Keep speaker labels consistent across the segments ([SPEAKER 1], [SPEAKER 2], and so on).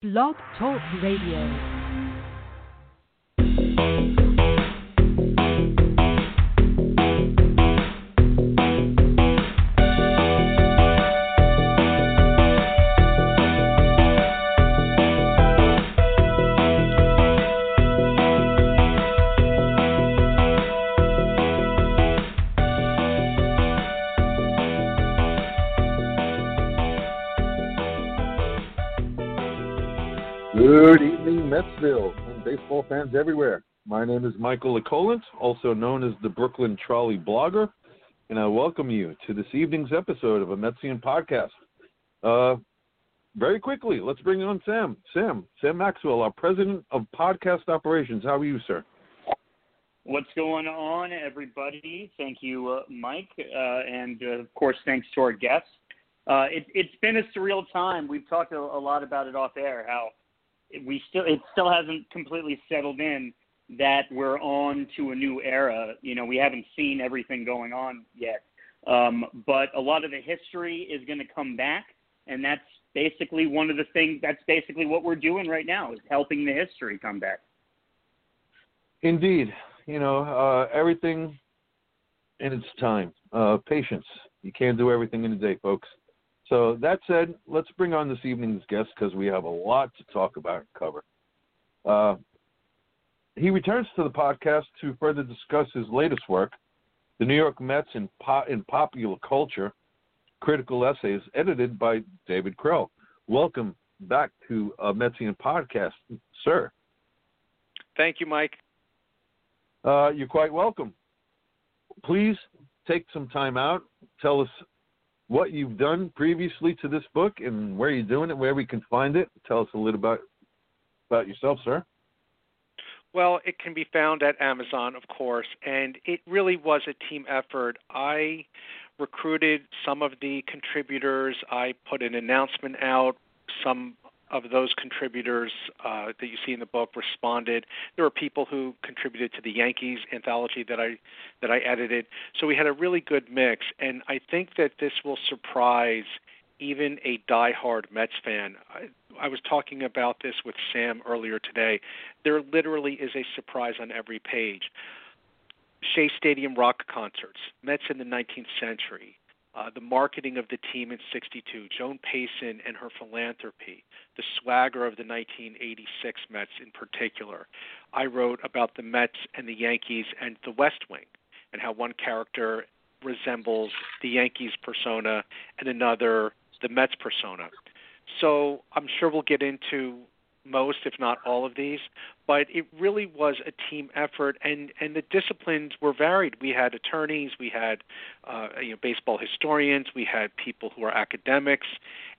[SPEAKER 1] Blog Talk Radio.
[SPEAKER 2] Fans everywhere. My name is Michael Lecolant, also known as the Brooklyn Trolley Blogger, and I welcome you to this evening's episode of a Metsian podcast. Uh, very quickly, let's bring on Sam. Sam, Sam Maxwell, our president of podcast operations. How are you, sir?
[SPEAKER 3] What's going on, everybody? Thank you, uh, Mike, uh, and uh, of course, thanks to our guests. Uh, it, it's been a surreal time. We've talked a, a lot about it off air. How we still it still hasn't completely settled in that we're on to a new era. You know, we haven't seen everything going on yet, um, but a lot of the history is going to come back, and that's basically one of the things. That's basically what we're doing right now is helping the history come back.
[SPEAKER 2] Indeed, you know uh, everything in its time. Uh, patience. You can't do everything in a day, folks. So that said, let's bring on this evening's guest because we have a lot to talk about and cover. Uh, he returns to the podcast to further discuss his latest work, The New York Mets in, po- in Popular Culture, Critical Essays, edited by David Krell. Welcome back to a Metsian podcast, sir.
[SPEAKER 4] Thank you, Mike.
[SPEAKER 2] Uh, you're quite welcome. Please take some time out. Tell us what you've done previously to this book and where you're doing it, where we can find it. Tell us a little about about yourself, sir.
[SPEAKER 4] Well, it can be found at Amazon, of course, and it really was a team effort. I recruited some of the contributors. I put an announcement out. Some of those contributors uh, that you see in the book responded. There were people who contributed to the Yankees anthology that I that I edited. So we had a really good mix, and I think that this will surprise even a diehard Mets fan. I, I was talking about this with Sam earlier today. There literally is a surprise on every page. Shea Stadium rock concerts, Mets in the 19th century, uh, the marketing of the team in 62, Joan Payson and her philanthropy, the swagger of the 1986 Mets in particular. I wrote about the Mets and the Yankees and the West Wing and how one character resembles the Yankees persona and another the Mets persona. So I'm sure we'll get into most, if not all of these, but it really was a team effort, and and the disciplines were varied. We had attorneys, we had uh, you know baseball historians, we had people who are academics,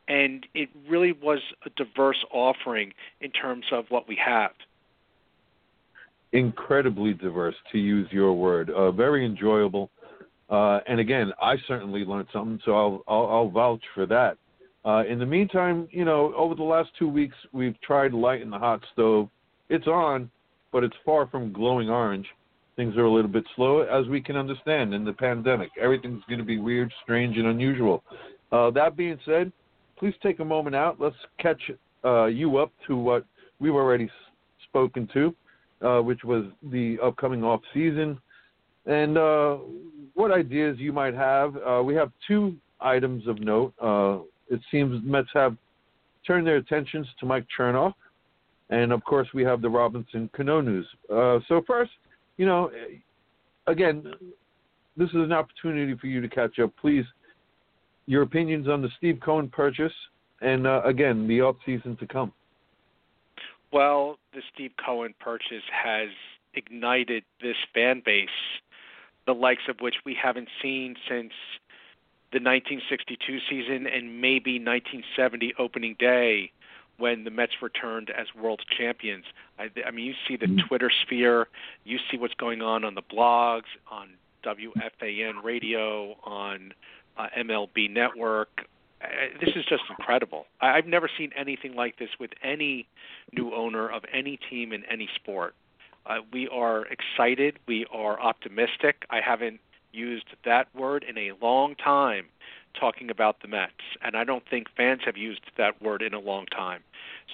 [SPEAKER 4] and it really was a diverse offering in terms of what we have.
[SPEAKER 2] Incredibly diverse, to use your word. Uh, very enjoyable, uh, and again, I certainly learned something, so I'll I'll, I'll vouch for that. Uh, in the meantime, you know, over the last two weeks, we've tried lighting the hot stove. It's on, but it's far from glowing orange. Things are a little bit slow, as we can understand in the pandemic. Everything's going to be weird, strange, and unusual. Uh, that being said, please take a moment out. Let's catch uh, you up to what we've already spoken to, uh, which was the upcoming off season, and uh, what ideas you might have. Uh, we have two items of note. It seems Mets have turned their attentions to Mike Chernoff, and of course we have the Robinson Cano news. Uh, so first, you know, again, this is an opportunity for you to catch up. Please, your opinions on the Steve Cohen purchase, and uh, again, the off season to come.
[SPEAKER 4] Well, the Steve Cohen purchase has ignited this fan base, the likes of which we haven't seen since the 1962 season and maybe 1970 opening day when the Mets returned as world champions. I, I mean, you see the Twitter sphere, you see what's going on on the blogs, on WFAN radio, on uh, MLB Network. Uh, this is just incredible. I, I've never seen anything like this with any new owner of any team in any sport. Uh, we are excited. We are optimistic. I haven't used that word in a long time talking about the Mets, and I don't think fans have used that word in a long time.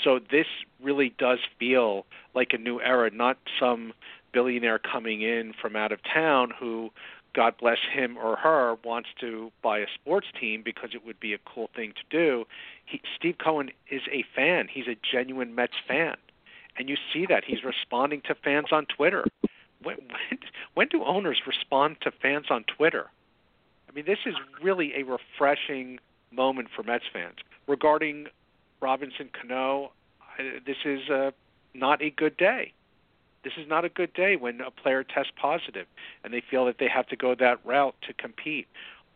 [SPEAKER 4] So this really does feel like a new era, not some billionaire coming in from out of town who God bless him or her, wants to buy a sports team because it would be a cool thing to do. He, Steve Cohen is a fan. He's a genuine Mets fan, and you see that he's responding to fans on Twitter. When, when, when do owners respond to fans on Twitter? I mean, this is really a refreshing moment for Mets fans. Regarding Robinson Cano, this is not a good day this is not a good day when a player tests positive and they feel that they have to go that route to compete.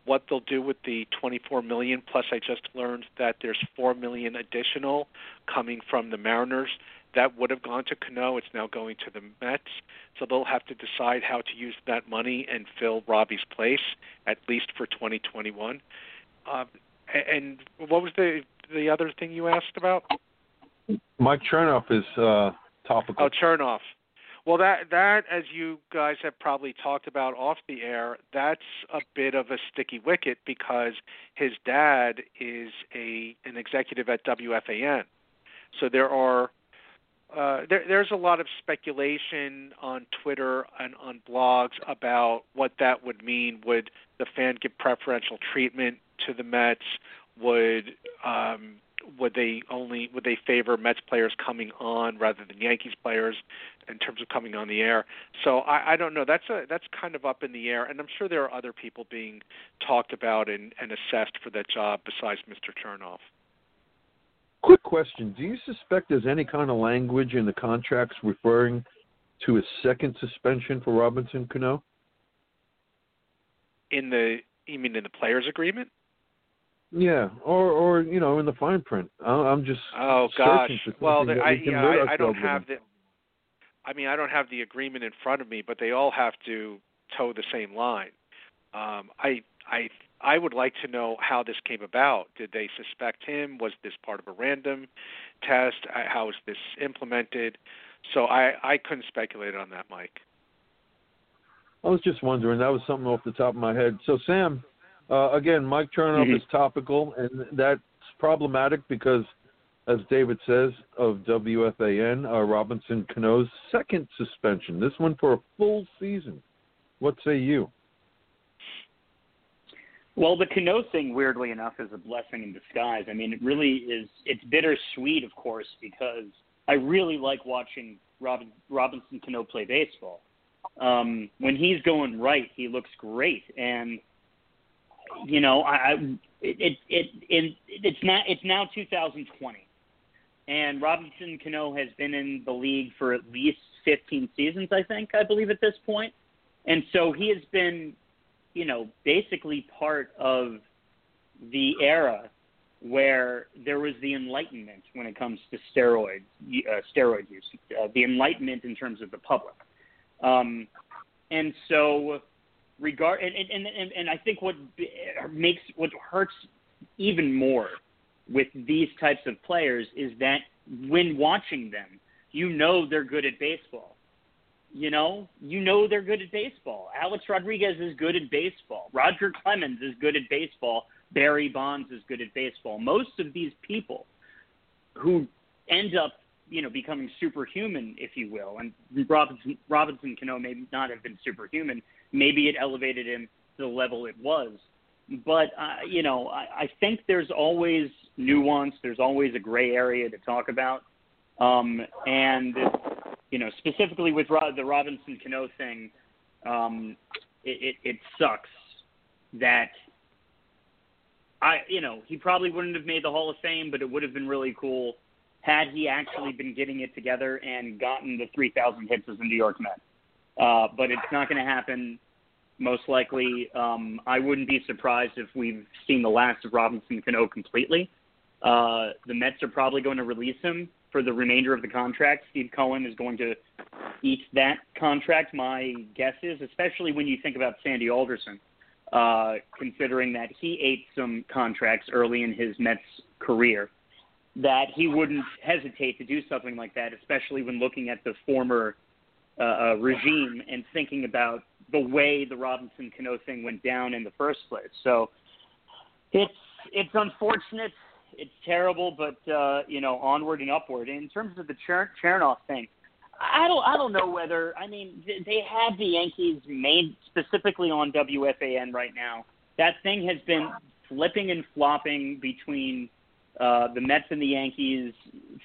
[SPEAKER 4] What they'll do with the 24 million plus I just learned that there's 4 million additional coming from the Mariners that would have gone to Cano. It's now going to the Mets. So they'll have to decide how to use that money and fill Robbie's place, at least for 2021. Uh, and what was the the other thing you asked about?
[SPEAKER 2] Mike Chernoff is uh, topical.
[SPEAKER 4] Oh, Chernoff. Well, that that as you guys have probably talked about off the air, that's a bit of a sticky wicket because his dad is a an executive at WFAN. So there are uh, there, there's a lot of speculation on Twitter and on blogs about what that would mean. Would the fan give preferential treatment to the Mets? Would um, would they only would they favor Mets players coming on rather than Yankees players in terms of coming on the air? So I, I don't know. That's a that's kind of up in the air, and I'm sure there are other people being talked about and, and assessed for that job besides Mr. Chernoff.
[SPEAKER 2] Quick question: Do you suspect there's any kind of language in the contracts referring to a second suspension for Robinson Cano?
[SPEAKER 4] In the you mean in the players' agreement?
[SPEAKER 2] Yeah, or or you know in the fine print. I'm just
[SPEAKER 4] oh gosh. Well, the, I yeah, I, I don't have the. I mean, I don't have the agreement in front of me, but they all have to toe the same line. Um, I I I would like to know how this came about. Did they suspect him? Was this part of a random test? How was this implemented? So I I couldn't speculate on that, Mike.
[SPEAKER 2] I was just wondering. That was something off the top of my head. So Sam, uh, again, Mike Chernoff mm-hmm. is topical, and that's problematic because, as David says of WFAN, uh, Robinson Cano's second suspension. This one for a full season. What say you?
[SPEAKER 3] Well, the Cano thing, weirdly enough, is a blessing in disguise. I mean, it really is. It's bittersweet, of course, because I really like watching Robin, Robinson Cano play baseball. Um, when he's going right, he looks great, and you know, I, it, it, it, it's not, it's now 2020 and Robinson Cano has been in the league for at least 15 seasons, I think, I believe at this. And so he has been, you know, basically part of the era where there was the enlightenment when it comes to steroids, uh, steroid use, uh, the enlightenment in terms of the public. Um, and so regard and, and and and I think what makes what hurts even more with these types of players is that when watching them, you know they're good at baseball. You know, you know they're good at baseball. Alex Rodriguez is good at baseball. Roger Clemens is good at baseball. Barry Bonds is good at baseball. Most of these people who end up, you know, becoming superhuman, if you will, and Robinson Robinson Cano may not have been superhuman, maybe it elevated him to the level it was. But uh, you know, I, I think there's always nuance. There's always a gray area to talk about. Um, and you know, specifically with Ro- the Robinson Cano thing, um, it, it, it sucks that I, you know, he probably wouldn't have made the Hall of Fame, but it would have been really cool had he actually been getting it together and gotten the 3,000 hits as a New York Met. Uh, but it's not going to happen. Most likely, um, I wouldn't be surprised if we've seen the last of Robinson Cano completely. Uh, the Mets are probably going to release him for the remainder of the contract. Steve Cohen is going to eat that contract. My guess is, especially when you think about Sandy Alderson, uh, considering that he ate some contracts early in his Mets career, that he wouldn't hesitate to do something like that, especially when looking at the former uh, uh, regime and thinking about the way the Robinson Cano thing went down in the first place. So, It's it's unfortunate. It's terrible, but uh, you know, onward and upward. In terms of the Cher- Chernoff thing, I don't I don't know whether I mean they have the Yankees made specifically on WFAN right now. That thing has been flipping and flopping between uh, the Mets and the Yankees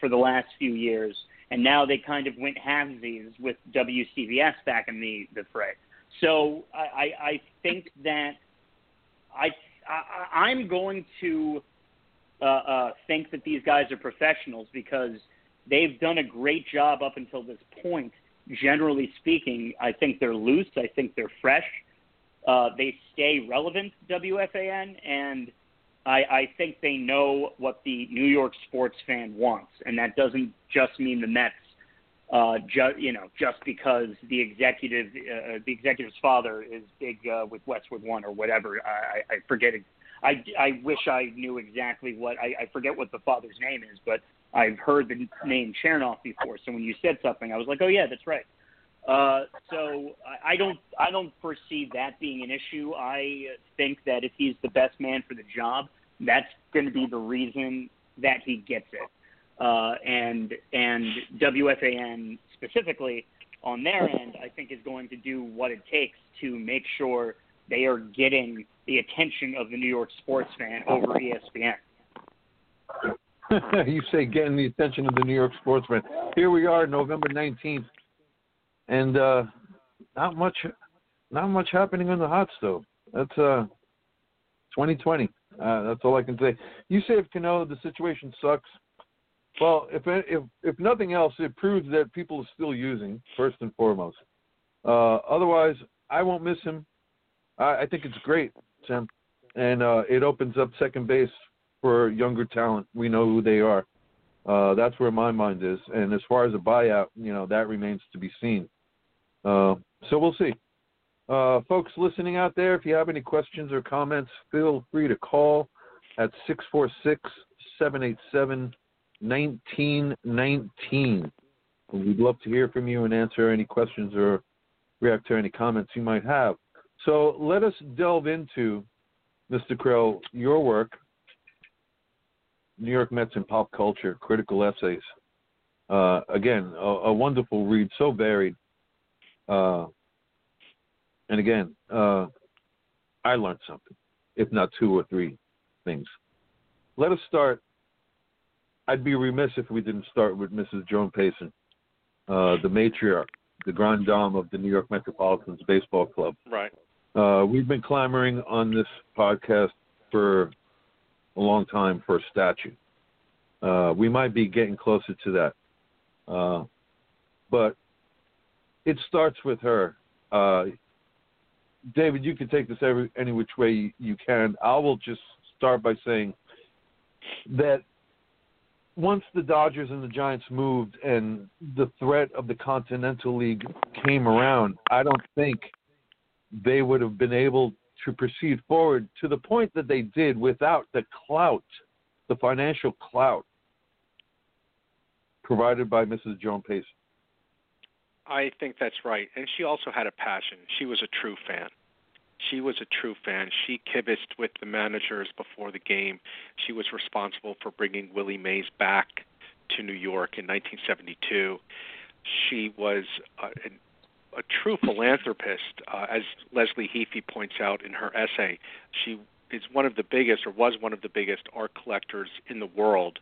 [SPEAKER 3] for the last few years, and now they kind of went halvesies with WCBS back in the the fray. So I, I, I think that I, I I'm going to uh, uh, think that these guys are professionals because they've done a great job up until this point. Generally speaking, I think they're loose. I think they're fresh. Uh, they stay relevant, WFAN, and I, I think they know what the New York sports fan wants, and that doesn't just mean the Mets. Uh, ju- you know, just because the executive, uh, the executive's father is big uh, with Westwood One or whatever. I, I forget. I, I wish I knew exactly what. I, I forget what the father's name is, but I've heard the name Chernoff before. So when you said something, I was like, oh yeah, that's right. Uh, so I, I don't I don't foresee that being an issue. I think that if he's the best man for the job, that's going to be the reason that he gets it. Uh, and and WFAN specifically on their end, I think is going to do what it takes to make sure they are getting the attention of the New York sports fan over ESPN.
[SPEAKER 2] you say getting the attention of the New York sports fan. Here we are, November nineteenth, and uh, not much, not much happening on the hot stove. That's uh, 2020. Uh, that's all I can say. You say if Cano, the situation sucks. Well, if if if nothing else, it proves that people are still using first and foremost. Uh, otherwise, I won't miss him. I, I think it's great, Sam, and uh, it opens up second base for younger talent. We know who they are. Uh, that's where my mind is. And as far as a buyout, you know, that remains to be seen. Uh, so we'll see. Uh, folks listening out there, if you have any questions or comments, feel free to call at 646 787 1919. We'd love to hear from you and answer any questions or react to any comments you might have. So let us delve into, Mr. Krell, your work, New York Mets and Pop Culture, Critical Essays. Uh, again, a, a, wonderful read, so varied. Uh, and again, uh, I learned something, if not two or three things. Let us start. I'd be remiss if we didn't start with Mrs. Joan Payson, uh, the matriarch, the grand dame of the New York Metropolitans Baseball Club.
[SPEAKER 4] Right.
[SPEAKER 2] Uh, we've been clamoring on this podcast for a long time for a statue. Uh, we might be getting closer to that. Uh, but it starts with her. Uh, David, you can take this every, any which way you can. I will just start by saying that once the Dodgers and the Giants moved and the threat of the Continental League came around, I don't think they would have been able to proceed forward to the point that they did without the clout, the financial clout provided by Mrs. Joan Payson.
[SPEAKER 4] I think that's right. And she also had a passion. She was a true fan. She was a true fan. She kibitzed with the managers before the game. She was responsible for bringing Willie Mays back to New York in 1972. She was uh, an a true philanthropist, uh, as Leslie Heaphy points out in her essay. She is one of the biggest, or was one of the biggest, art collectors in the world.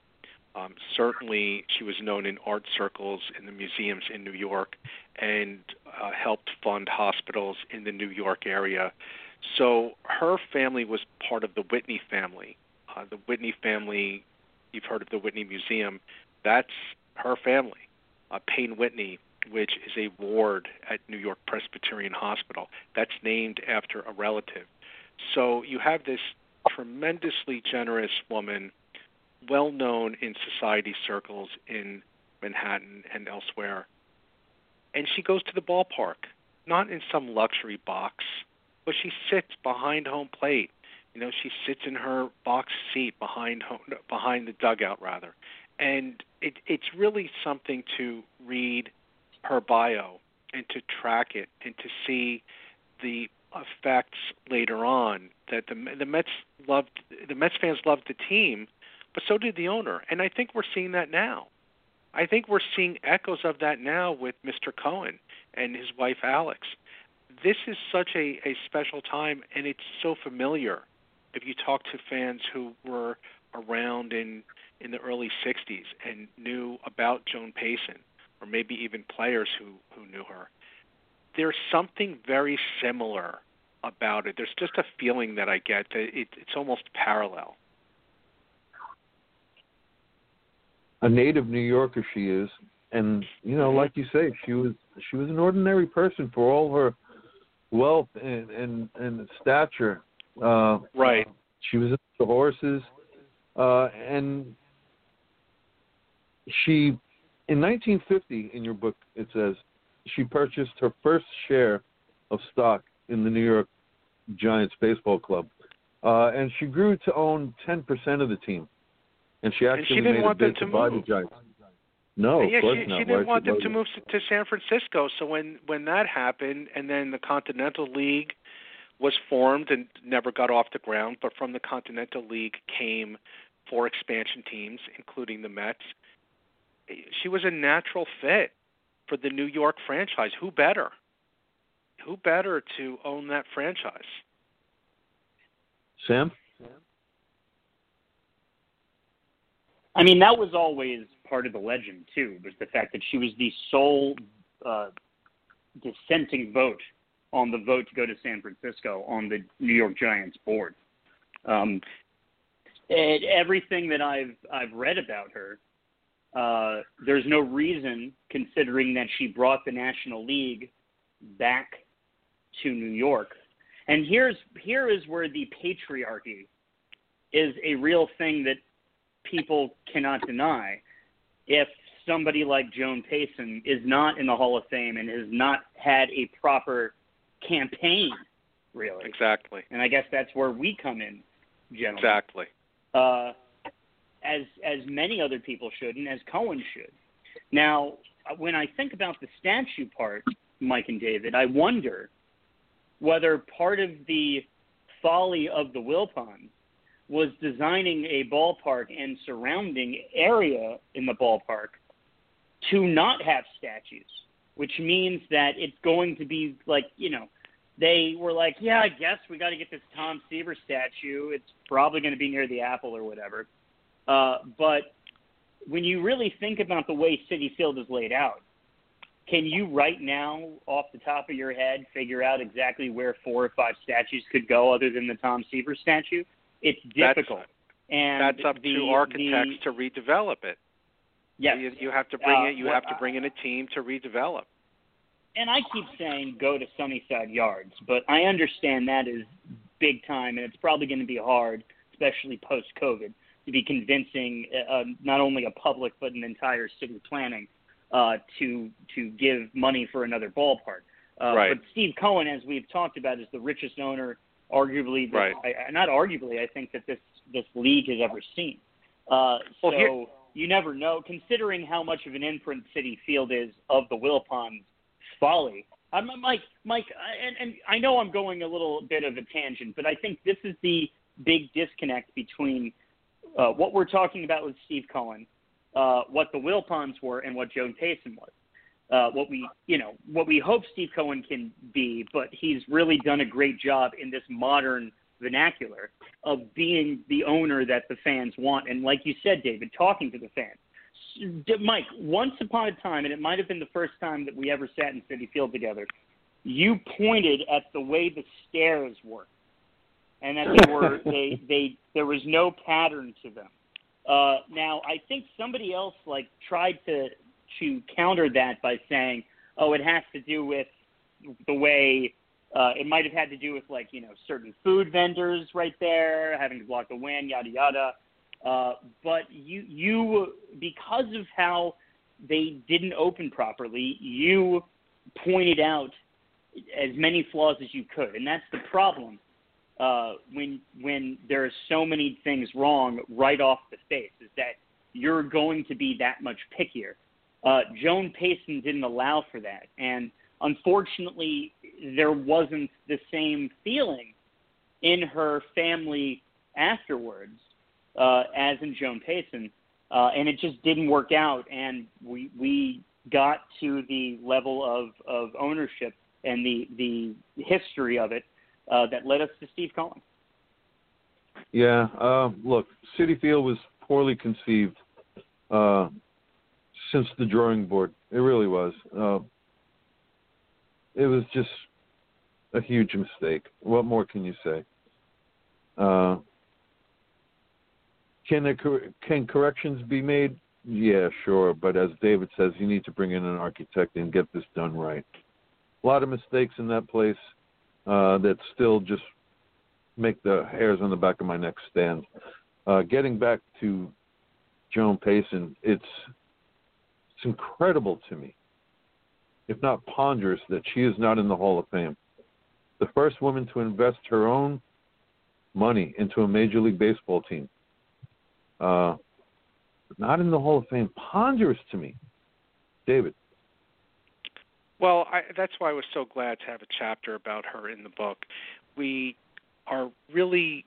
[SPEAKER 4] Um, certainly, she was known in art circles in the museums in New York and uh, helped fund hospitals in the New York area. So her family was part of the Whitney family. Uh, the Whitney family, you've heard of the Whitney Museum, that's her family. Uh, Payne Whitney which is a ward at New York Presbyterian Hospital. That's named after a relative. So you have this tremendously generous woman, well known in society circles in Manhattan and elsewhere. And she goes to the ballpark, not in some luxury box, but she sits behind home plate. You know, she sits in her box seat behind home, behind the dugout rather. And it, it's really something to read her bio and to track it and to see the effects later on that the the Mets loved the Mets fans loved the team, but so did the owner, and I think we're seeing that now. I think we're seeing echoes of that now with Mr. Cohen and his wife Alex. This is such a, a special time, and it's so familiar. If you talk to fans who were around in in the early '60s and knew about Joan Payson, or maybe even players who who knew her, there's something very similar about it. There's just a feeling that I get that it, it's almost parallel.
[SPEAKER 2] A native New Yorker, she is, and you know, like you say, she was she was an ordinary person for all her wealth and and, and stature. Uh,
[SPEAKER 4] Right.
[SPEAKER 2] She was into horses, uh, and she, in 1950, in your book, it says she purchased her first share of stock in the New York Giants baseball club, uh, and she grew to own 10% of the team. And she
[SPEAKER 4] And she
[SPEAKER 2] actually
[SPEAKER 4] didn't
[SPEAKER 2] made
[SPEAKER 4] want
[SPEAKER 2] a
[SPEAKER 4] them
[SPEAKER 2] bid
[SPEAKER 4] to
[SPEAKER 2] to buy
[SPEAKER 4] move.
[SPEAKER 2] the Giants. No,
[SPEAKER 4] yeah,
[SPEAKER 2] of course
[SPEAKER 4] she,
[SPEAKER 2] not.
[SPEAKER 4] she
[SPEAKER 2] Why
[SPEAKER 4] didn't want them to move to San Francisco. So when when that happened, and then the Continental League was formed and never got off the ground, but from the Continental League came four expansion teams, including the Mets. She was a natural fit for the New York franchise. Who better? Who better to own that franchise?
[SPEAKER 2] Sam? Sam.
[SPEAKER 3] I mean, that was always part of the legend too. Was the fact that she was the sole uh, dissenting vote on the vote to go to San Francisco on the New York Giants board. Um, and everything that I've I've read about her, uh, there's no reason, considering that she brought the National League back to New York. And here's here is where the patriarchy is a real thing that people cannot deny. If somebody like Joan Payson is not in the Hall of Fame and has not had a proper campaign, really,
[SPEAKER 4] Exactly.
[SPEAKER 3] and I guess that's where we come in, gentlemen.
[SPEAKER 4] Exactly.
[SPEAKER 3] Uh, as as many other people should, and as Cohen should. Now, when I think about the statue part, Mike and David, I wonder whether part of the folly of the Wilpons was designing a ballpark and surrounding area in the ballpark to not have statues, which means that it's going to be like, you know, they were like, yeah, I guess we got to get this Tom Seaver statue. It's probably going to be near the Apple or whatever. Uh, but when you really think about the way Citi Field is laid out, can you right now, off the top of your head, figure out exactly where four or five statues could go other than the Tom Seaver statue? It's
[SPEAKER 4] That's-
[SPEAKER 3] difficult. and
[SPEAKER 4] That's up
[SPEAKER 3] the,
[SPEAKER 4] to architects
[SPEAKER 3] the,
[SPEAKER 4] to redevelop it.
[SPEAKER 3] yes.
[SPEAKER 4] You, you have to bring
[SPEAKER 3] Uh,
[SPEAKER 4] it. You
[SPEAKER 3] what-
[SPEAKER 4] have to bring in a team to redevelop.
[SPEAKER 3] and I keep saying go to Sunnyside Yards, but I understand that is big time, and it's probably going to be hard, especially post COVID, to be convincing uh, not only a public but an entire city planning uh, to to give money for another ballpark. Uh,
[SPEAKER 4] Right.
[SPEAKER 3] But Steve Cohen, as we've talked about, is the richest owner, arguably. That,
[SPEAKER 4] Right.
[SPEAKER 3] I, not arguably, I think that this this league has ever seen. Uh, so
[SPEAKER 4] Well, here-
[SPEAKER 3] you never know, considering how much of an imprint Citi Field is of the Wilpons folly. I'm Mike. Mike, and, and I know I'm going a little bit of a tangent, but I think this is the big disconnect between uh, what we're talking about with Steve Cohen, uh, what the Wilpons were, and what Joan Payson was. Uh, what we, you know, what we hope Steve Cohen can be, but he's really done a great job in this modern vernacular of being the owner that the fans want, and like you said, David, talking to the fans. Mike, once upon a time, and it might have been the first time that we ever sat in Citi Field together, you pointed at the way the stairs worked, and that they were they they there was no pattern to them. Uh, now, I think somebody else like tried to to counter that by saying, "Oh, it has to do with the way." Uh, it might have had to do with like you know certain food vendors right there having to block the wind, yada yada. Uh, but you you because of how they didn't open properly, you pointed out as many flaws as you could, and that's the problem uh, when when there are so many things wrong right off the face is that you're going to be that much pickier. Uh, Joan Payson didn't allow for that, and unfortunately, there wasn't the same feeling in her family afterwards uh, as in Joan Payson, uh, and it just didn't work out. And we we got to the level of, of ownership and the the history of it uh, that led us to Steve Cohen.
[SPEAKER 2] Yeah, uh, look, Citi Field was poorly conceived uh, since the drawing board. It really was. Uh, it was just a huge mistake. What more can you say? Uh, can there, can corrections be made? Yeah, sure. But as David says, you need to bring in an architect and get this done right. A lot of mistakes in that place uh, that still just make the hairs on the back of my neck stand. Uh, getting back to Joan Payson, it's it's incredible to me, if not ponderous, that she is not in the Hall of Fame. The first woman to invest her own money into a Major League Baseball team. Uh, not in the Hall of Fame. Ponderous to me, David.
[SPEAKER 4] Well, I, that's why I was so glad to have a chapter about her in the book. We are really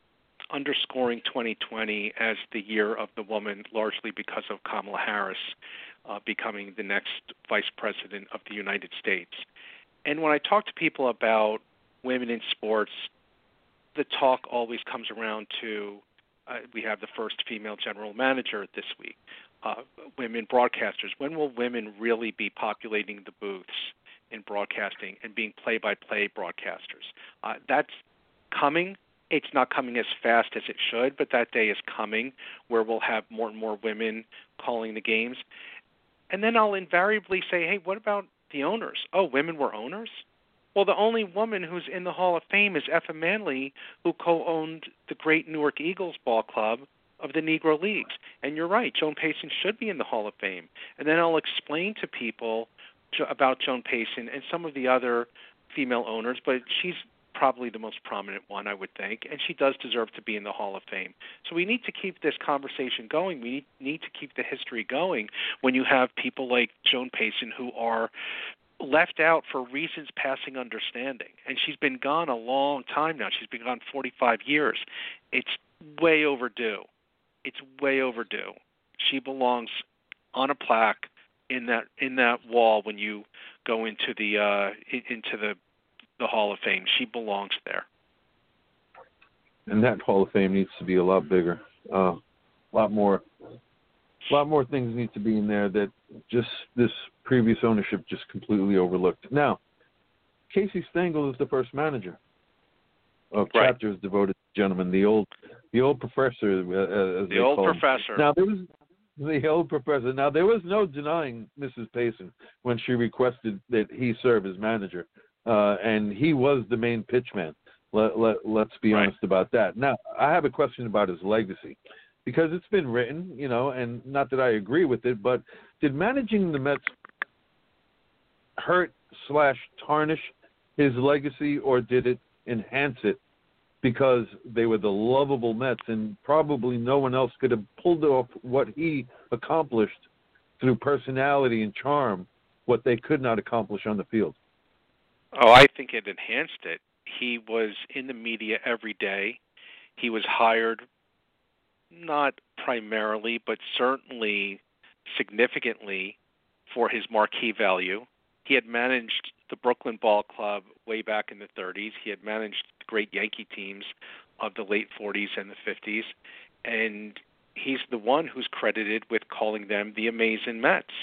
[SPEAKER 4] underscoring 2020 as the year of the woman, largely because of Kamala Harris uh, becoming the next vice president of the United States. And when I talk to people about women in sports, the talk always comes around to uh, we have the first female general manager this week. Uh, women broadcasters. When will women really be populating the booths in broadcasting and being play-by-play broadcasters? Uh, that's coming. It's not coming as fast as it should, but that day is coming where we'll have more and more women calling the games. And then I'll invariably say, hey, what about the owners? Oh, women were owners? Well, the only woman who's in the Hall of Fame is Effa Manley, who co-owned the great Newark Eagles ball club of the Negro Leagues. And you're right, Joan Payson should be in the Hall of Fame. And then I'll explain to people about Joan Payson and some of the other female owners, but she's probably the most prominent one, I would think, and she does deserve to be in the Hall of Fame. So we need to keep this conversation going. We need to keep the history going when you have people like Joan Payson who are left out for reasons passing understanding. And she's been gone a long time now. She's been gone 45 years. It's way overdue. It's way overdue. She belongs on a plaque in that in that wall when you go into the uh into the the Hall of Fame. She belongs there.
[SPEAKER 2] And that Hall of Fame needs to be a lot bigger. Uh, a lot more a lot more things need to be in there that just this previous ownership just completely overlooked. Now, Casey Stengel is the first manager of
[SPEAKER 4] right.
[SPEAKER 2] chapters devoted to gentlemen. The old, the old professor, uh, as
[SPEAKER 4] the old professor.
[SPEAKER 2] Him. Now there was the old professor. Now there was no denying Mrs. Payson when she requested that he serve as manager, uh, and he was the main pitchman. Let, let, let's be
[SPEAKER 4] right.
[SPEAKER 2] honest about that. Now, I have a question about his legacy because it's been written, you know, and not that I agree with it, but did managing the Mets hurt slash tarnish his legacy, or did it enhance it because they were the lovable Mets, and probably no one else could have pulled off what he accomplished through personality and charm, what they could not accomplish on the field.
[SPEAKER 4] Oh, I think it enhanced it. He was in the media every day. He was hired not primarily, but certainly significantly for his marquee value. He had managed the Brooklyn Ball Club way back in the 30s. He had managed great Yankee teams of the late 40s and the 50s, and he's the one who's credited with calling them the amazing Mets.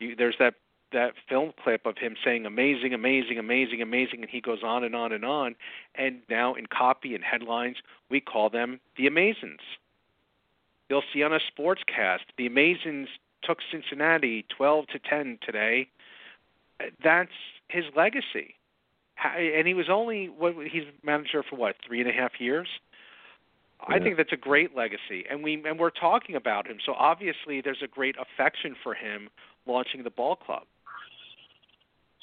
[SPEAKER 4] You, there's that that film clip of him saying amazing, amazing, amazing, amazing, and he goes on and on and on. And now in copy and headlines, we call them the Amazins. You'll see on a sportscast, the Amazins took Cincinnati 12 to 10 today that's his legacy. And he was only what he's manager for what three and a half years. Yeah. I think that's a great legacy, and we and we're talking about him. So obviously, there's a great affection for him launching the ball club.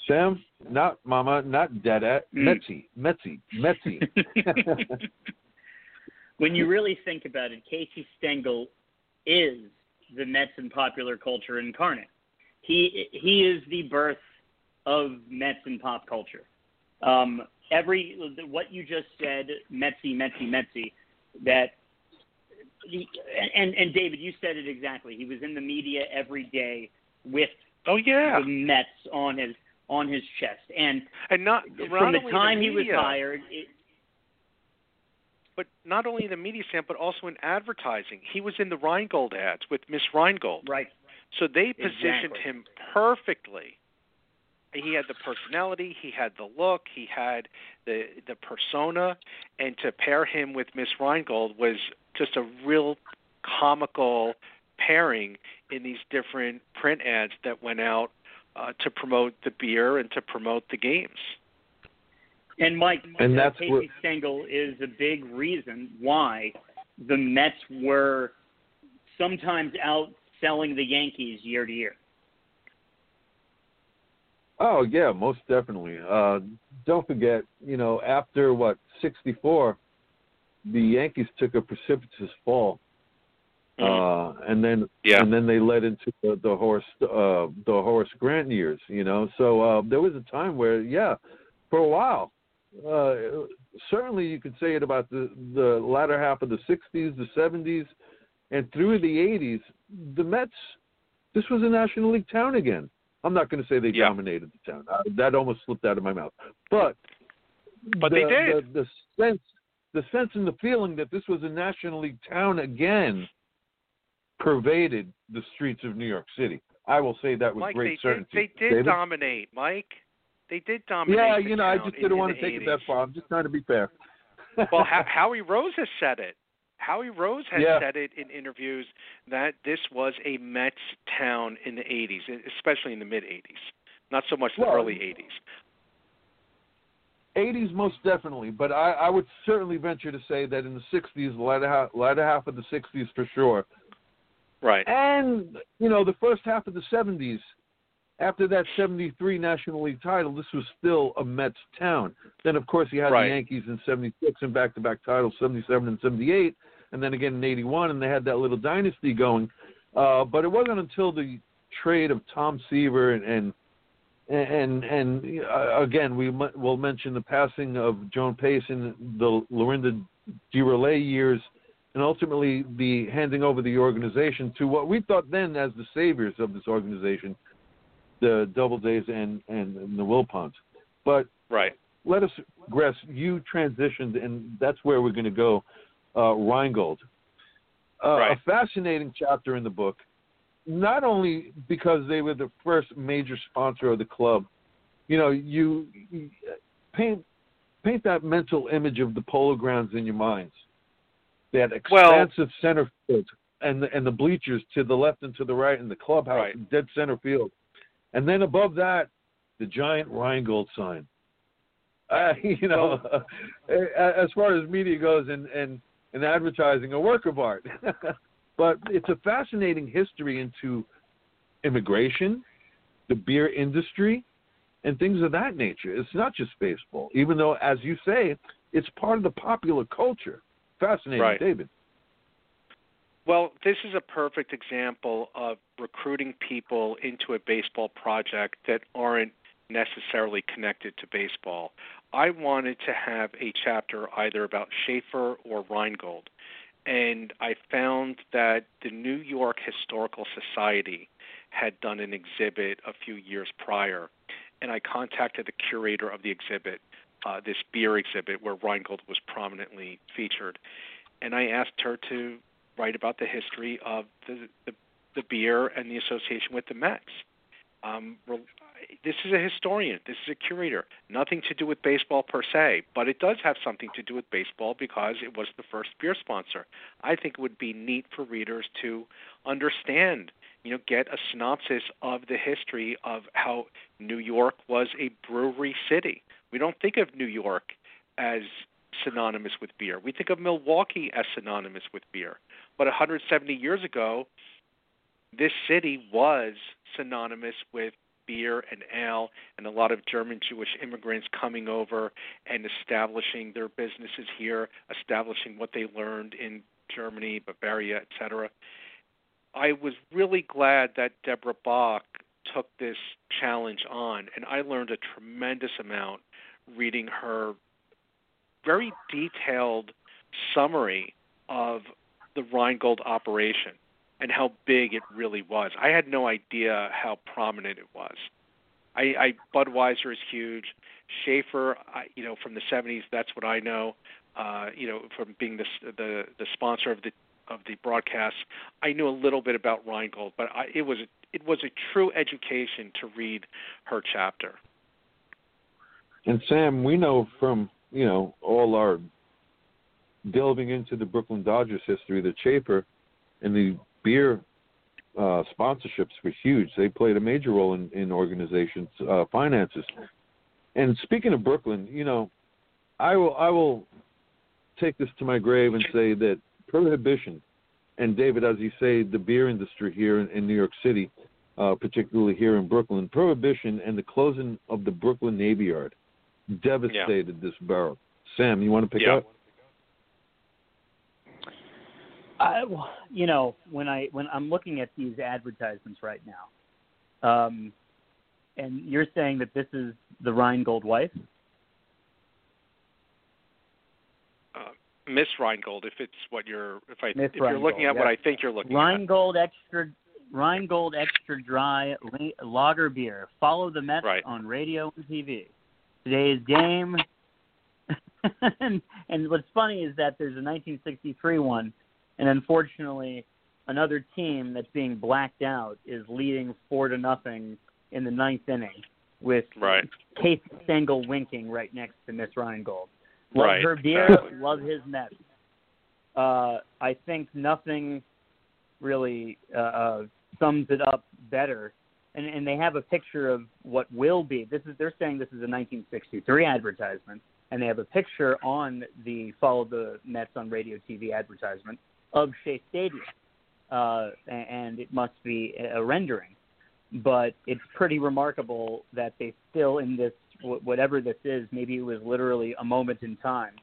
[SPEAKER 2] Sam, not Mama, not Dada, mm. Metsy, Metsy, Metsy.
[SPEAKER 3] when you really think about it, Casey Stengel is the Mets in popular culture incarnate. He he is the birth of Mets in pop culture. Um, every what you just said, Metsy, Metsy, Metsy, that the and and David, you said it exactly. He was in the media every day with
[SPEAKER 4] oh yeah
[SPEAKER 3] the Mets on his on his chest, and
[SPEAKER 4] and not
[SPEAKER 3] from
[SPEAKER 4] not
[SPEAKER 3] the time
[SPEAKER 4] the
[SPEAKER 3] he was hired. It,
[SPEAKER 4] but not only in the media stand, but also in advertising. He was in the Rheingold ads with Miss Rheingold.
[SPEAKER 3] Right.
[SPEAKER 4] So they positioned
[SPEAKER 3] Exactly.
[SPEAKER 4] him perfectly. He had the personality, he had the look, he had the the persona, and to pair him with Miss Rheingold was just a real comical pairing in these different print ads that went out uh, to promote the beer and to promote the games.
[SPEAKER 3] And Mike,
[SPEAKER 2] And that's
[SPEAKER 3] Casey
[SPEAKER 2] what-
[SPEAKER 3] Stengel is a big reason why the Mets were sometimes outselling the Yankees year to year.
[SPEAKER 2] Oh yeah, most definitely. Uh, don't forget, you know, after what sixty four, the Yankees took a precipitous fall, uh, and then
[SPEAKER 4] Yeah.
[SPEAKER 2] and then they led into the, the Horace uh, the Horace Grant years. You know, so uh, there was a time where yeah, for a while, uh, certainly you could say it about the the latter half of the '60s, the '70s, and through the '80s. The Mets, this was a National League town again. I'm not going to say they
[SPEAKER 4] Yeah.
[SPEAKER 2] dominated the town. Uh, that almost slipped out of my mouth. But
[SPEAKER 4] But
[SPEAKER 2] the,
[SPEAKER 4] they did.
[SPEAKER 2] The, the sense, the sense and the feeling that this was a National League town again, pervaded the streets of New York City. I will say that with
[SPEAKER 4] Mike,
[SPEAKER 2] great
[SPEAKER 4] they
[SPEAKER 2] certainty.
[SPEAKER 4] did, they did
[SPEAKER 2] David?
[SPEAKER 4] dominate, Mike. They did dominate.
[SPEAKER 2] Yeah, you know, I just didn't want to take it that far. I'm just trying to be fair.
[SPEAKER 4] well, Ho- Howie Rose has said it. Howie Rose has
[SPEAKER 2] Yeah.
[SPEAKER 4] said it in interviews that this was a Mets town in the 80s, especially in the mid 80s. Not so much the
[SPEAKER 2] Well,
[SPEAKER 4] early 80s.
[SPEAKER 2] 80s most definitely, but I, I would certainly venture to say that in the 60s, the latter half, latter half of the 60s for sure,
[SPEAKER 4] Right.
[SPEAKER 2] and you know the first half of the 70s, after that 73 National League title, this was still a Mets town. Then of course you had
[SPEAKER 4] Right.
[SPEAKER 2] the Yankees in 76 and back-to-back titles, 77 and 78, and then again in 81, and they had that little dynasty going. Uh, but it wasn't until the trade of Tom Seaver and and and, and uh, again we m- will mention the passing of Joan Payson in the Lorinda de Roulet years, and ultimately the handing over the organization to what we thought then as the saviors of this organization, the Doubledays and and, and the Wilpons. But
[SPEAKER 4] Right.
[SPEAKER 2] let us, Gress, you transitioned, and that's where we're going to go. Uh, Rheingold, uh,
[SPEAKER 4] Right.
[SPEAKER 2] a fascinating chapter in the book, not only because they were the first major sponsor of the club. You know, you, you paint paint that mental image of the polo grounds in your minds. That
[SPEAKER 4] Well-
[SPEAKER 2] expansive center field and the, and the bleachers to the left and to the right, and the clubhouse,
[SPEAKER 4] Right.
[SPEAKER 2] dead center field, and then above that, the giant Rheingold sign. Uh, you know, as far as media goes and, and, and advertising, a work of art. but it's a fascinating history into immigration, the beer industry, and things of that nature. It's not just baseball, even though, as you say, it's part of the popular culture. Fascinating,
[SPEAKER 4] Right.
[SPEAKER 2] David.
[SPEAKER 4] Well, this is a perfect example of recruiting people into a baseball project that aren't necessarily connected to baseball. I wanted to have a chapter either about Schaefer or Rheingold, and I found that the New York Historical Society had done an exhibit a few years prior, and I contacted the curator of the exhibit, uh, this beer exhibit where Rheingold was prominently featured, and I asked her to write about the history of the the, the beer and the association with the Mets. Um, this is a historian. This is a curator. Nothing to do with baseball per se, but it does have something to do with baseball because it was the first beer sponsor. I think it would be neat for readers to understand, you know, get a synopsis of the history of how New York was a brewery city. We don't think of New York as synonymous with beer. We think of Milwaukee as synonymous with beer. But 170 years ago, this city was synonymous with beer and ale and a lot of German Jewish immigrants coming over and establishing their businesses here, establishing what they learned in Germany, Bavaria, etc. I was really glad that Deborah Bach took this challenge on, and I learned a tremendous amount reading her very detailed summary of the Rheingold operation and how big it really was. I had no idea how prominent it was. I, I Budweiser is huge. Schaefer, I, you know, from the 70s, that's what I know. Uh, you know, from being the the the sponsor of the of the broadcast, I knew a little bit about Rheingold, but I, it was it was a true education to read her chapter.
[SPEAKER 2] And Sam, we know from you know all our delving into the Brooklyn Dodgers history that Schaefer and the beer uh, sponsorships were huge. They played a major role in, in organizations' uh, finances. And speaking of Brooklyn, you know, I will I will take this to my grave and say that prohibition, and David, as you say, the beer industry here in, in New York City, uh, particularly here in Brooklyn, prohibition and the closing of the Brooklyn Navy Yard devastated yeah. this borough. Sam, you want to pick
[SPEAKER 4] yeah.
[SPEAKER 2] up?
[SPEAKER 3] I, you know, when I when I'm looking at these advertisements right now, um, and you're saying that this is the Rheingold wife.
[SPEAKER 4] Uh, Miss Rheingold, if it's what you're, if I,
[SPEAKER 3] Miss
[SPEAKER 4] if you're looking at
[SPEAKER 3] yes.
[SPEAKER 4] what I think you're looking
[SPEAKER 3] Rheingold at. extra, Rheingold extra dry lager beer. Follow the Mets
[SPEAKER 4] right.
[SPEAKER 3] on radio and TV. Today's game. and, and what's funny is that there's a 1963 one and unfortunately, another team that's being blacked out is leading four to nothing in the ninth inning with
[SPEAKER 4] right.
[SPEAKER 3] Casey Stengel winking right next to Miss Rheingold. Love
[SPEAKER 4] right.
[SPEAKER 3] her beer,
[SPEAKER 4] exactly.
[SPEAKER 3] love his Mets. Uh, I think nothing really uh, uh, sums it up better. And, and they have a picture of what will be. This is they're saying this is a 1963 advertisement, and they have a picture on the follow the Mets on radio TV advertisement of Shea Stadium, uh, and it must be a rendering. But it's pretty remarkable that they still, in this whatever this is, maybe it was literally a moment in time.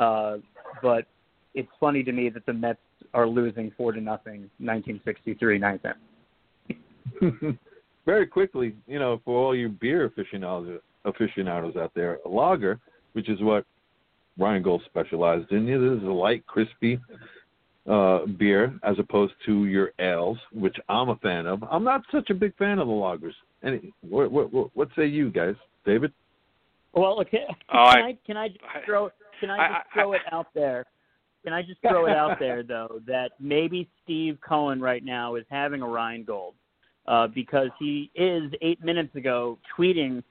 [SPEAKER 3] Uh, but it's funny to me that the Mets are losing four to nothing, 1963 ninth
[SPEAKER 2] inning. Very quickly, you know, for all you beer aficionados aficionados out there, a lager, which is what Rheingold specialized in, is a light, crispy, uh, beer as opposed to your ales, which I'm a fan of. I'm not such a big fan of the lagers. Any, what, what, what, what say you guys, David?
[SPEAKER 3] Well, okay.
[SPEAKER 4] Oh,
[SPEAKER 3] can
[SPEAKER 4] I,
[SPEAKER 3] I, can I just throw can I just
[SPEAKER 4] I,
[SPEAKER 3] throw it out there? Can I just throw it out there though that maybe Steve Cohen right now is having a Rheingold uh, because he is eight minutes ago tweeting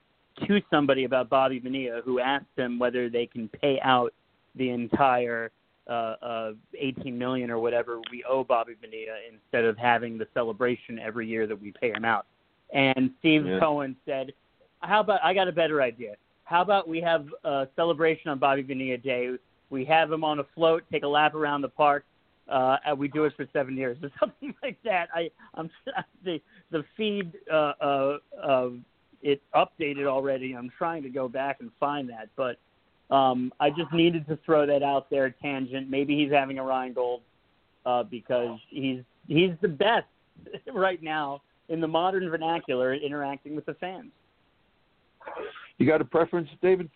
[SPEAKER 3] to somebody about Bobby Bonilla who asked him whether they can pay out the entire uh, uh, 18 million or whatever we owe Bobby Bonilla instead of having the celebration every year that we pay him out. And Steve
[SPEAKER 2] yeah.
[SPEAKER 3] Cohen said, "How about I got a better idea? How about we have a celebration on Bobby Bonilla Day? We have him on a float, take a lap around the park, uh, and we do it for seven years or something like that." I I'm the the feed uh, uh, uh, it updated already. I'm trying to go back and find that, but um, I just needed to throw that out there, tangent. Maybe he's having a Rheingold uh, because he's he's the best right now in the modern vernacular at interacting with the fans.
[SPEAKER 2] You got a preference, David?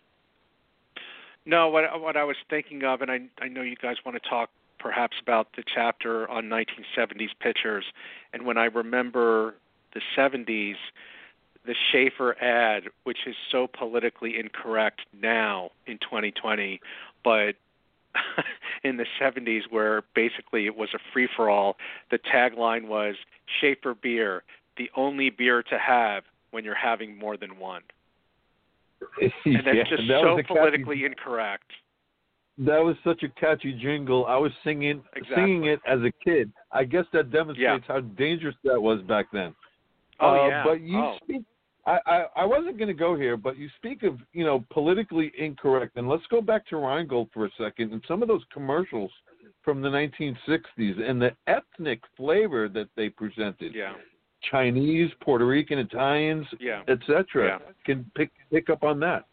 [SPEAKER 4] No, what what I was thinking of, and I I know you guys want to talk perhaps about the chapter on 1970s pitchers, and when I remember the 70s, the Schaefer ad, which is so politically incorrect now in 2020, but in the 70s, where basically it was a free for all, the tagline was Schaefer beer, the only beer to have when you're having more than one. And that's
[SPEAKER 2] yeah,
[SPEAKER 4] just
[SPEAKER 2] that
[SPEAKER 4] so
[SPEAKER 2] catchy,
[SPEAKER 4] politically incorrect.
[SPEAKER 2] That was such a catchy jingle. I was singing
[SPEAKER 4] Exactly.
[SPEAKER 2] singing it as a kid. I guess that demonstrates how dangerous that was back then.
[SPEAKER 4] Oh
[SPEAKER 2] uh,
[SPEAKER 4] yeah.
[SPEAKER 2] But you
[SPEAKER 4] oh.
[SPEAKER 2] speak. I, I, I wasn't going to go here, but you speak of you know politically incorrect, and let's go back to Rheingold for a second and some of those commercials from the 1960s and the ethnic flavor that they presented.
[SPEAKER 4] Yeah.
[SPEAKER 2] Chinese, Puerto Rican, Italians,
[SPEAKER 4] Yeah.
[SPEAKER 2] etc.
[SPEAKER 4] Yeah.
[SPEAKER 2] Can pick pick up on that.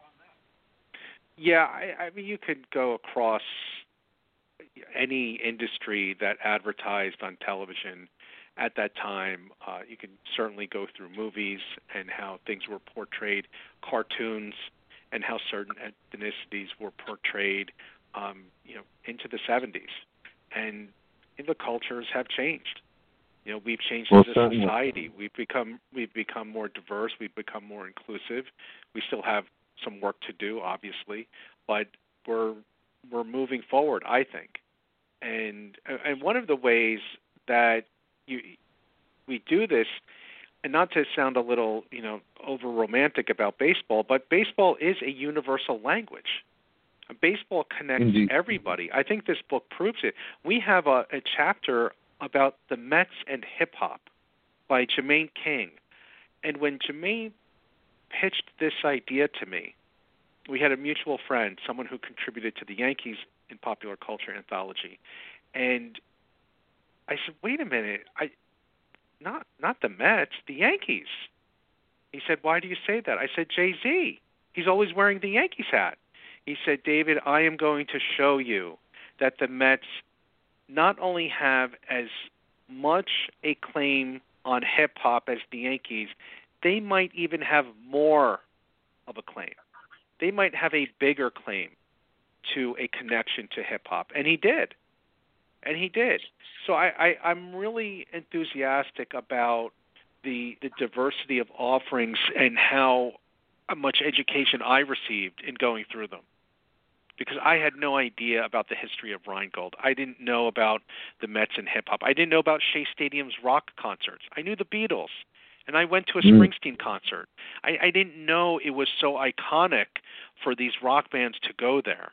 [SPEAKER 4] Yeah, I, I mean, you could go across any industry that advertised on television, at that time. Uh, you can certainly go through movies and how things were portrayed, cartoons, and how certain ethnicities were portrayed, um, you know, into the 70s. And the cultures have changed. You know, we've changed
[SPEAKER 2] well,
[SPEAKER 4] as a society. We've become we've become more diverse. We've become more inclusive. We still have some work to do, obviously, but we're we're moving forward. I think, and and one of the ways that you we do this, and not to sound a little you know over romantic about baseball, but baseball is a universal language. Baseball connects
[SPEAKER 2] Indeed.
[SPEAKER 4] everybody. I think this book proves it. We have a, a chapter about the Mets and hip hop by Jermaine King. And when Jermaine pitched this idea to me, we had a mutual friend, someone who contributed to the Yankees in popular culture anthology. And I said, "Wait a minute. I not not the Mets, the Yankees." He said, "Why do you say that?" I said, "Jay-Z. He's always wearing the Yankees hat." He said, "David, I am going to show you that the Mets not only have as much a claim on hip hop as the Yankees, they might even have more of a claim. They might have a bigger claim to a connection to hip hop. And he did. And he did. So I, I, I'm really enthusiastic about the the diversity of offerings and how much education I received in going through them because I had no idea about the history of Rheingold. I didn't know about the Mets and hip hop. I didn't know about Shea Stadium's rock concerts. I knew the Beatles, and I went to a
[SPEAKER 2] Mm.
[SPEAKER 4] Springsteen concert. I, I didn't know it was so iconic for these rock bands to go there.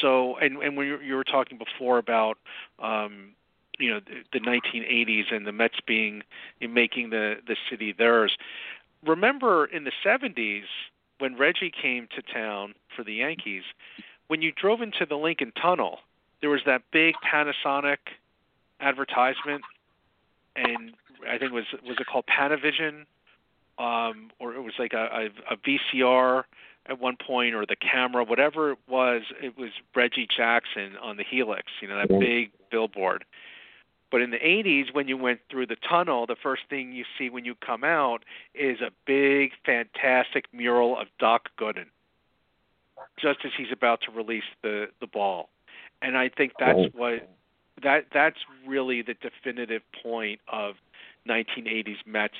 [SPEAKER 4] So, and and when you were talking before about, um, you know, the, the 1980s and the Mets being making the the city theirs. Remember in the 70s when Reggie came to town for the Yankees when you drove into the Lincoln Tunnel, there was that big Panasonic advertisement, and I think it was was it called Panavision, um, or it was like a, a, a VCR at one point, or the camera, whatever it was. It was Reggie Jackson on the Helix, you know, that
[SPEAKER 2] Yeah.
[SPEAKER 4] big billboard. But in the 80s, when you went through the tunnel, the first thing you see when you come out is a big, fantastic mural of Doc Gooden just as he's about to release the the ball. And I think that's
[SPEAKER 2] Oh.
[SPEAKER 4] what that that's really the definitive point of 1980s Mets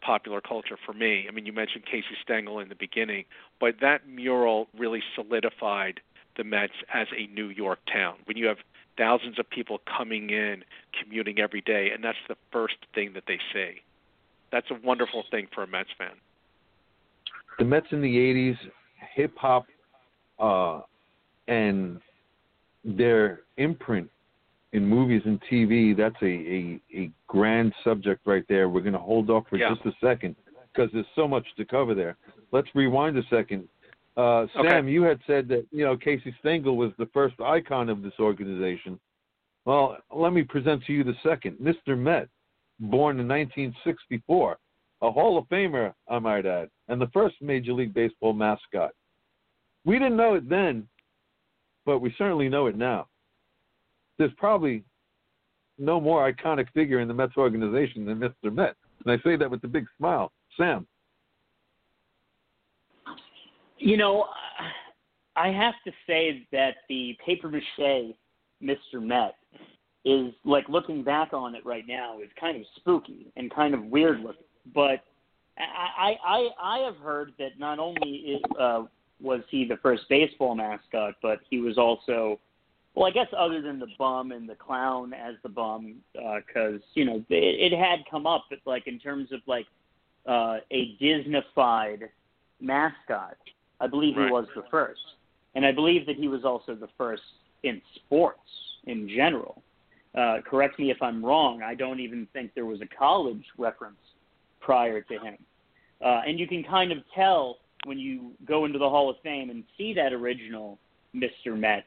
[SPEAKER 4] popular culture for me. I mean, you mentioned Casey Stengel in the beginning, but that mural really solidified the Mets as a New York town. When you have thousands of people coming in, commuting every day, and that's the first thing that they see. That's a wonderful thing for a Mets fan.
[SPEAKER 2] the Mets in the '80s, hip hop, uh, and their imprint in movies and TV. That's a, a, a grand subject right there. We're going to hold off for
[SPEAKER 4] Yeah.
[SPEAKER 2] just a second because there's so much to cover there. Let's rewind a second. Uh,
[SPEAKER 4] Okay.
[SPEAKER 2] Sam, you had said that you know Casey Stengel was the first icon of this organization. Well, let me present to you the second, Mr. Met, born in 1964, a Hall of Famer, I might add, and the first Major League Baseball mascot. We didn't know it then, but we certainly know it now. There's probably no more iconic figure in the Mets organization than Mr. Met. And I say that with a big smile. Sam.
[SPEAKER 3] You know, I have to say that the paper mache Mr. Met is like looking back on it right now is kind of spooky and kind of weird looking. But I I I, have heard that not only is, uh, was he the first baseball mascot, but he was also well, I guess other than the bum and the clown as the bum, because you know it, it had come up, but like in terms of like uh, a Disneyfied mascot, I believe
[SPEAKER 4] Right.
[SPEAKER 3] he was the first, and I believe that he was also the first in sports in general. Uh, correct me if I'm wrong. I don't even think there was a college reference prior to him, uh, and you can kind of tell when you go into the Hall of Fame and see that original Mr. Met,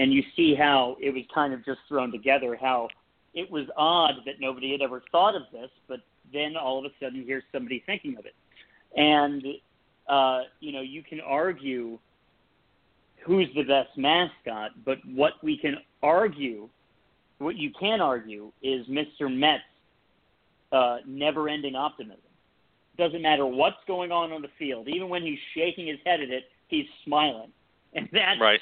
[SPEAKER 3] and you see how it was kind of just thrown together. How it was odd that nobody had ever thought of this, but then all of a sudden here's somebody thinking of it, and uh, you know you can argue who's the best mascot, but what we can argue, what you can argue, is Mr. Met's uh, never-ending optimism. Doesn't matter what's going on on the field, even when he's shaking his head at it, he's smiling, and that's
[SPEAKER 4] Right.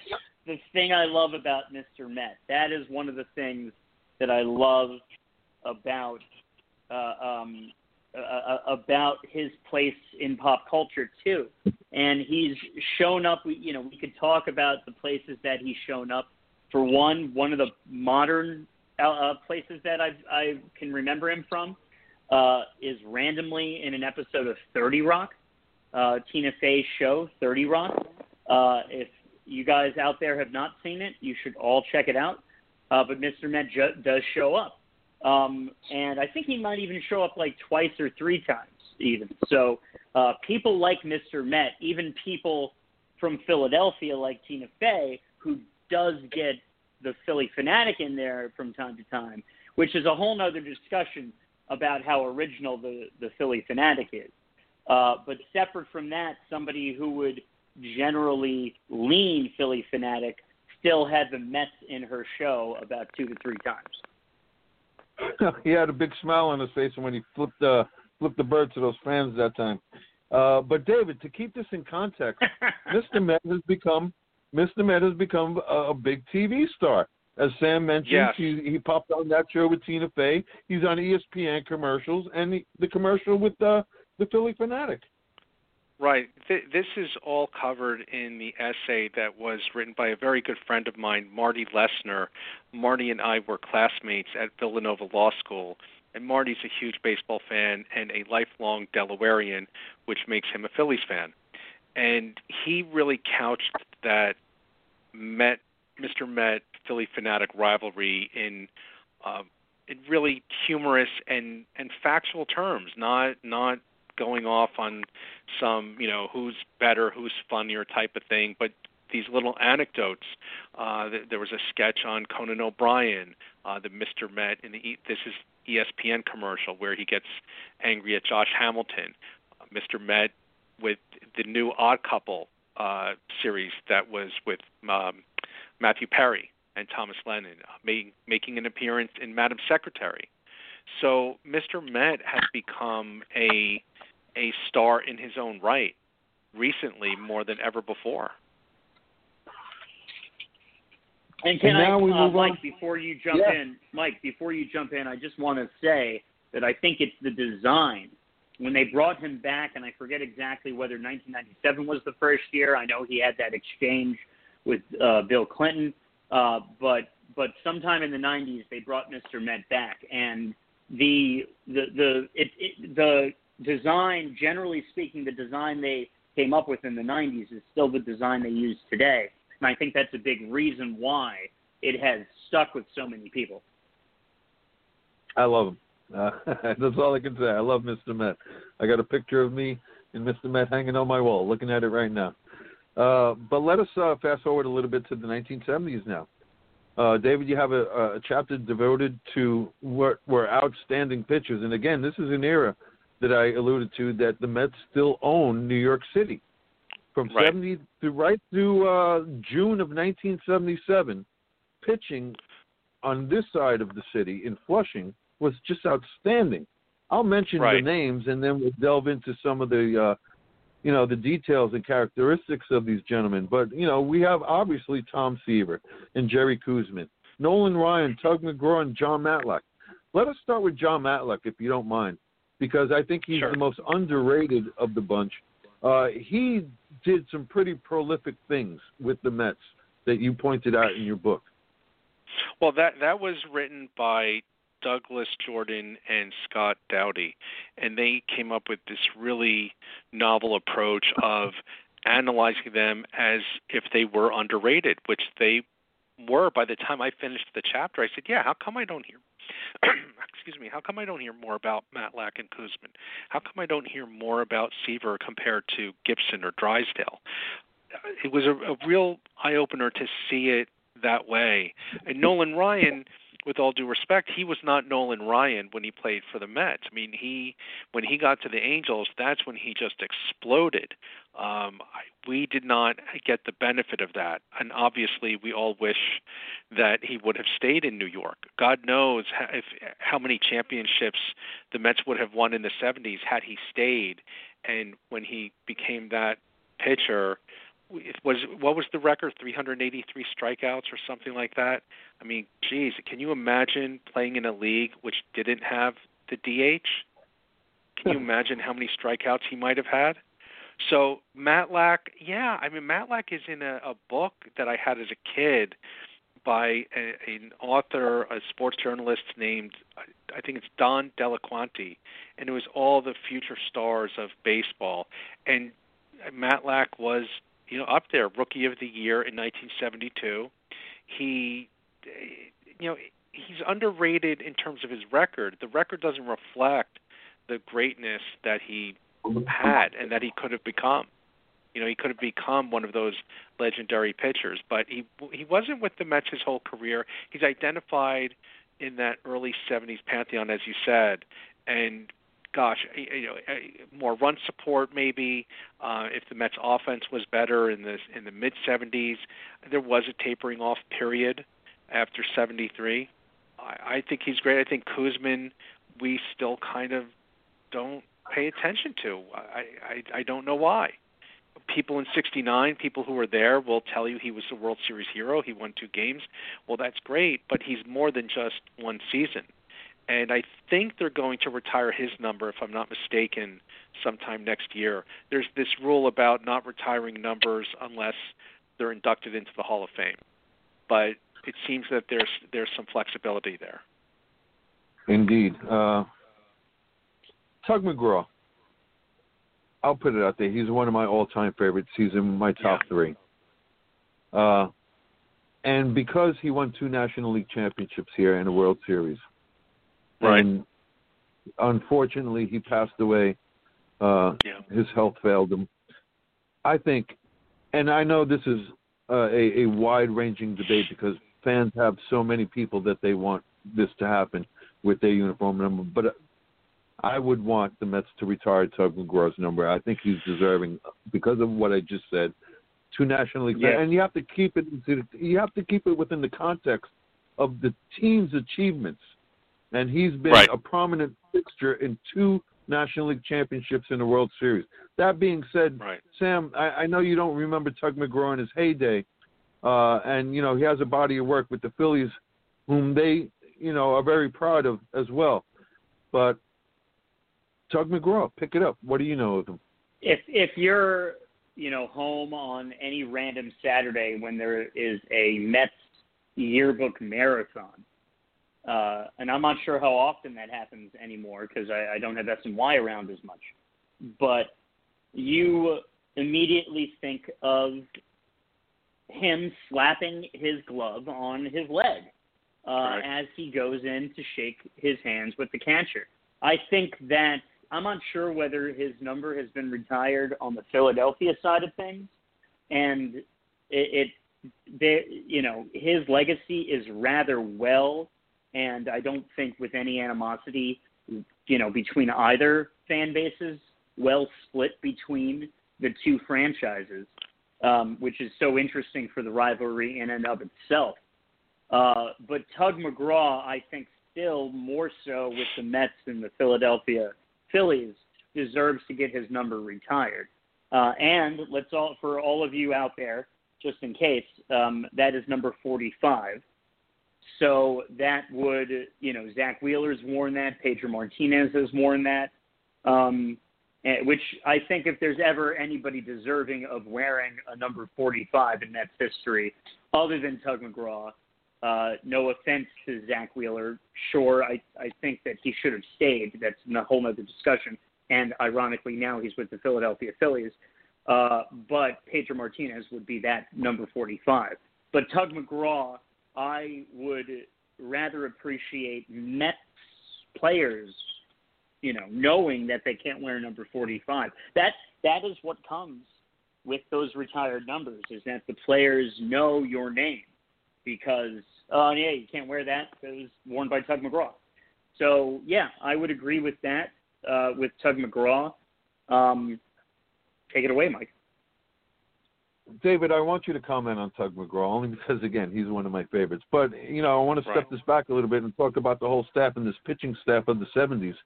[SPEAKER 3] The thing I love about Mr. Met. That is one of the things that I love about uh, um, uh, uh, about his place in pop culture too. And he's shown up. You know, we could talk about the places that he's shown up. For one, one of the modern uh, uh, places that I I can remember him from uh, is randomly in an episode of Thirty Rock, uh, Tina Fey's show Thirty Rock. Uh, if you guys out there have not seen it, you should all check it out. Uh, but Mr. Met does show up. Um, and I think he might even show up like twice or three times, even. So uh, people like Mr. Met, even people from Philadelphia like Tina Fey, who does get the Phillie Phanatic in there from time to time, which is a whole nother discussion about how original the, the Phillie Phanatic is. Uh, but separate from that, somebody who would generally lean Phillie Phanatic still had the Mets in her show about two to three times.
[SPEAKER 2] he had a big smile on his face when he flipped uh, flipped the bird to those fans that time. Uh, but David, to keep this in context, Mr. Met has become Mr. Met has become a, a big TV star. As Sam mentioned,
[SPEAKER 4] Yes.
[SPEAKER 2] he, he popped on that show with Tina Fey. He's on ESPN commercials and the, the commercial with the the Phillie Phanatic.
[SPEAKER 4] Right. Th- this is all covered in the essay that was written by a very good friend of mine, Marty Lessner. Marty and I were classmates at Villanova Law School, and Marty's a huge baseball fan and a lifelong Delawarean, which makes him a Phillies fan. And he really couched that Met, Mr. Met, Phillie Phanatic rivalry in um, in really humorous and and factual terms, not not going off on some you know who's better, who's funnier type of thing, but these little anecdotes. Uh, th- there was a sketch on Conan O'Brien, uh, the Mr. Met in the e- this is ESPN commercial where he gets angry at Josh Hamilton. Uh, Mr. Met with the new Odd Couple uh, series that was with um, Matthew Perry and Thomas Lennon, uh, making making an appearance in Madam Secretary. So Mr. Met has become a a star in his own right recently more than ever before.
[SPEAKER 3] And can
[SPEAKER 2] And
[SPEAKER 3] I,
[SPEAKER 2] now we
[SPEAKER 3] uh,
[SPEAKER 2] move
[SPEAKER 3] Mike,
[SPEAKER 2] on-
[SPEAKER 3] before you jump
[SPEAKER 2] Yeah.
[SPEAKER 3] in, Mike, before you jump in, I just want to say that I think it's the design. When they brought him back, and I forget exactly whether 1997 was the first year. I know he had that exchange with uh, Bill Clinton, uh, but but sometime in the 90s they brought Mr. Met back, and the the the it, it, the design, generally speaking, the design they came up with in the 90s is still the design they use today. And I think that's a big reason why it has stuck with so many people.
[SPEAKER 2] I love him. Uh, that's all I can say. I love Mr. Met. I got a picture of me and Mr. Met hanging on my wall, looking at it right now. Uh, but let us uh, fast forward a little bit to the 1970s now. Uh, David, you have a, a chapter devoted to what were outstanding pitchers, and again, this is an era that I alluded to that the Mets still own New York City. From
[SPEAKER 4] Right.
[SPEAKER 2] 70 to right through uh, June of 1977, pitching on this side of the city in Flushing was just outstanding. I'll mention
[SPEAKER 4] Right.
[SPEAKER 2] the names and then we'll delve into some of the uh you know the details and characteristics of these gentlemen. But you know we have obviously Tom Seaver and Jerry Koosman, Nolan Ryan, Tug McGraw, and Jon Matlack. Let us start with Jon Matlack, if you don't mind, because I think he's
[SPEAKER 4] Sure.
[SPEAKER 2] the most underrated of the bunch. Uh, he did some pretty prolific things with the Mets that you pointed out in your book.
[SPEAKER 4] Well, that that was written by Douglas Jordan and Scott Dowdy, and they came up with this really novel approach of analyzing them as if they were underrated, which they were by the time I finished the chapter. I said, "Yeah, how come I don't hear excuse me, how come I don't hear more about Matlack and Koosman? How come I don't hear more about Seaver compared to Gibson or Drysdale?" It was a, a real eye opener to see it that way. And Nolan Ryan with all due respect, he was not Nolan Ryan when he played for the Mets. I mean, he when he got to the Angels, that's when he just exploded. Um, we did not get the benefit of that, and obviously, we all wish that he would have stayed in New York. God knows how, if how many championships the Mets would have won in the '70s had he stayed. And when he became that pitcher, was what was the record? 383 strikeouts or something like that? I mean geez can you imagine playing in a league which didn't have the dh can you imagine how many strikeouts he might have had? So matlack yeah i mean matlack is in a, a book that i had as a kid by a, an author a sports journalist named i think it's don delaquanti and it was all the future stars of baseball. And Matlack was you know, up there, rookie of the year in 1972. He, you know, he's underrated in terms of his record. The record doesn't reflect the greatness that he had and that he could have become. You know, he could have become one of those legendary pitchers, but he he wasn't with the Mets his whole career. He's identified in that early 70s pantheon, as you said, and gosh, you know, more run support maybe. Uh, if the Mets offense was better in the in the mid 70s, there was a tapering off period after 73. I, I think he's great. I think Koosman, we still kind of don't pay attention to. I I, I don't know why. People in '69, people who were there, will tell you he was a World Series hero. He won two games. Well, that's great, but he's more than just one season and I think they're going to retire his number, if I'm not mistaken, sometime next year. There's this rule about not retiring numbers unless they're inducted into the Hall of Fame, but it seems that there's there's some flexibility there.
[SPEAKER 2] Indeed, uh, Tug McGraw. I'll put it out there. He's one of my all-time favorites. He's in my top
[SPEAKER 4] yeah.
[SPEAKER 2] three. Uh, and because he won two National League championships here and a World Series,
[SPEAKER 4] Right.
[SPEAKER 2] And unfortunately, he passed away. Uh,
[SPEAKER 4] yeah.
[SPEAKER 2] His health failed him. I think, and I know this is uh, a, a wide-ranging debate because fans have so many people that they want this to happen with their uniform number, but I would want the Mets to retire Tug McGraw's number. I think he's deserving because of what I just said. Two National League,
[SPEAKER 3] Yes.
[SPEAKER 2] and you have to keep it. You have to keep it within the context of the team's achievements and he's been
[SPEAKER 4] Right.
[SPEAKER 2] a prominent fixture in two National League championships in the World Series. That being said,
[SPEAKER 4] Right.
[SPEAKER 2] Sam, I, I know you don't remember Tug McGraw in his heyday, uh, and you know he has a body of work with the Phillies, whom they you know are very proud of as well. But Tug McGraw, pick it up. What do you know of him?
[SPEAKER 3] if if you're you know home on any random Saturday when there is a Mets yearbook marathon, uh, and I'm not sure how often that happens anymore because I, I don't have SNY around as much, but you immediately think of him slapping his glove on his leg uh,
[SPEAKER 4] Right.
[SPEAKER 3] as he goes in to shake his hands with the catcher. I think that I'm not sure whether his number has been retired on the Philadelphia side of things, and it, it they, you know, his legacy is rather well, and I don't think with any animosity, you know, between either fan bases, well split between the two franchises, um, which is so interesting for the rivalry in and of itself. Uh, but Tug McGraw, I think, still more so with the Mets than the Philadelphia Phillies, deserves to get his number retired. Uh, and let's all, for all of you out there, just in case, um, that is number 45. So that would, you know, Zach Wheeler's worn that, Pedro Martinez has worn that, um, which I think if there's ever anybody deserving of wearing a number 45 in Mets history, other than Tug McGraw, uh, no offense to Zach Wheeler, sure, I, I think that he should have stayed. That's a whole other discussion. And ironically, now he's with the Philadelphia Phillies. Uh, but Pedro Martinez would be that number 45. But Tug McGraw, I would rather appreciate Mets players, you know, knowing that they can't wear number 45. That that is what comes with those retired numbers is that the players know your name because uh, yeah, you can't wear that it was worn by Tug McGraw. So yeah, I would agree with that uh, with Tug McGraw. Um, take it away, Mike.
[SPEAKER 2] David, I want you to comment on Tug McGraw only because, again, he's one of my favorites. But you know, I want to step
[SPEAKER 4] Right.
[SPEAKER 2] this back a little bit and talk about the whole staff and this pitching staff of the '70s.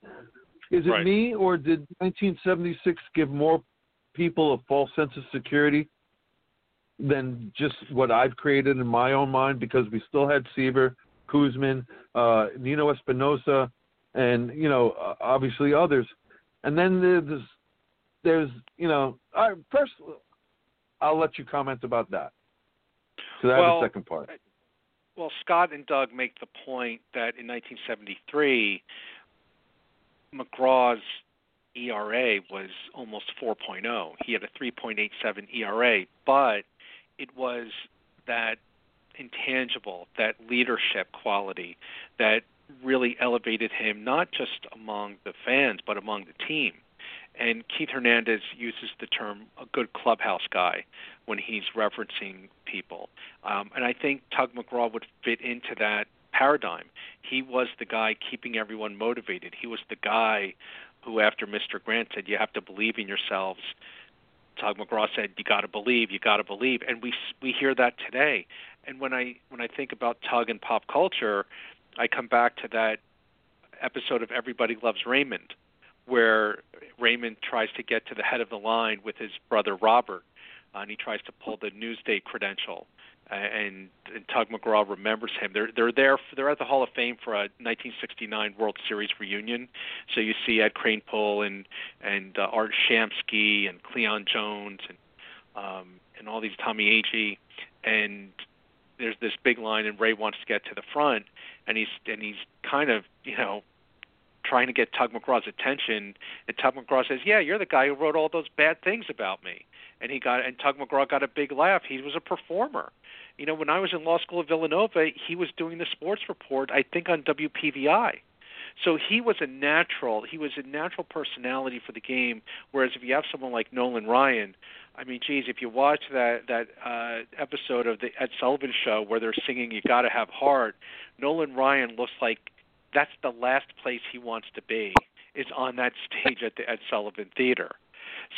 [SPEAKER 2] Is it
[SPEAKER 4] Right.
[SPEAKER 2] me, or did 1976 give more people a false sense of security than just what I've created in my own mind? Because we still had Seaver, Koosman, uh, Nino Espinosa, and you know, uh, obviously others. And then there's, there's, you know, I, first I'll let you comment about that. Because I have
[SPEAKER 4] Well,
[SPEAKER 2] a second part.
[SPEAKER 4] Uh, well, Scott and Doug make the point that in 1973, McGraw's ERA was almost 4.0. He had a 3.87 ERA, but it was that intangible, that leadership quality that really elevated him not just among the fans but among the team. And Keith Hernandez uses the term a good clubhouse guy when he's referencing people. Um, and I think Tug McGraw would fit into that paradigm. He was the guy keeping everyone motivated. He was the guy who, after Mr. Grant said, "You have to believe in yourselves," Tug McGraw said, "You got to believe. You got to believe." And we we hear that today. And when I when I think about Tug and pop culture, I come back to that episode of Everybody Loves Raymond, where Raymond tries to get to the head of the line with his brother Robert, uh, and he tries to pull the Newsday credential. Uh, and, and Tug McGraw remembers him. They're they're there. For, they're at the Hall of Fame for a 1969 World Series reunion. So you see Ed Crane, Kranepool and and uh, Art Shamsky and Cleon Jones and um, and all these Tommy Agee, and there's this big line, and Ray wants to get to the front, and he's and he's kind of you know trying to get Tug McGraw's attention, and Tug McGraw says, "Yeah, you're the guy who wrote all those bad things about me." And he got and Tug McGraw got a big laugh. He was a performer. You know, when I was in law school at Villanova, he was doing the sports report, I think on WPVI. So he was a natural. He was a natural personality for the game. Whereas if you have someone like Nolan Ryan, I mean, geez, if you watch that that uh, episode of the Ed Sullivan Show where they're singing "You Gotta Have Heart," Nolan Ryan looks like that's the last place he wants to be is on that stage at the Ed Sullivan Theater.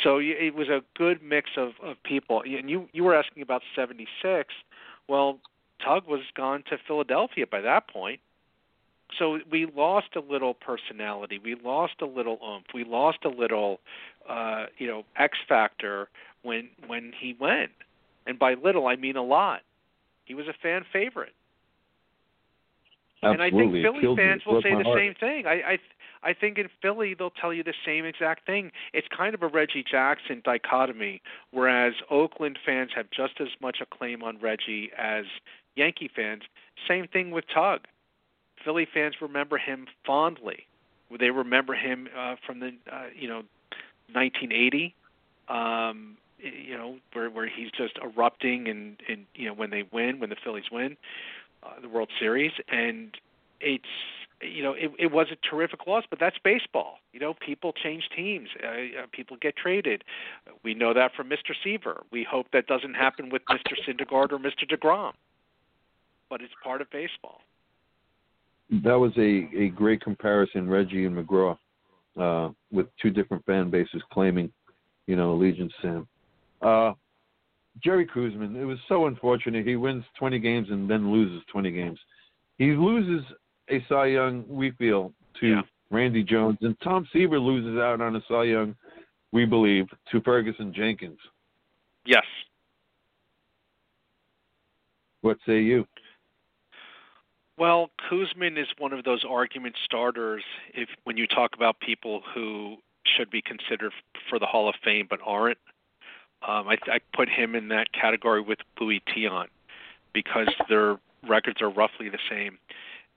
[SPEAKER 4] So it was a good mix of, of people. And you you were asking about '76. Well, Tug was gone to Philadelphia by that point. So we lost a little personality. We lost a little oomph. We lost a little, uh, you know, X factor when when he went. And by little, I mean a lot. He was a fan favorite. And I think Philly fans will say the
[SPEAKER 2] heart.
[SPEAKER 4] same thing. I, I I think in Philly they'll tell you the same exact thing. It's kind of a Reggie Jackson dichotomy, whereas Oakland fans have just as much a claim on Reggie as Yankee fans. Same thing with Tug. Philly fans remember him fondly. They remember him uh, from the uh, you know 1980. Um, you know where where he's just erupting and and you know when they win when the Phillies win uh, the World Series and it's you know it, it was a terrific loss but that's baseball you know people change teams uh, uh, people get traded we know that from Mr. Seaver we hope that doesn't happen with Mr. Syndergaard or Mr. DeGrom but it's part of baseball
[SPEAKER 2] That was a, a great comparison, Reggie and McGraw, uh, with two different fan bases claiming, you know, allegiance to him. Uh, Jerry Koosman, it was so unfortunate. He wins 20 games and then loses 20 games. He loses a Cy Young, we feel, to
[SPEAKER 4] Yeah.
[SPEAKER 2] Randy Jones, and Tom Seaver loses out on a Cy Young, we believe, to Ferguson Jenkins.
[SPEAKER 4] yes
[SPEAKER 2] What say you?
[SPEAKER 4] Well, Koosman is one of those argument starters. If when you talk about people who should be considered for the Hall of Fame but aren't, um, I, I put him in that category with Luis Tiant because their records are roughly the same,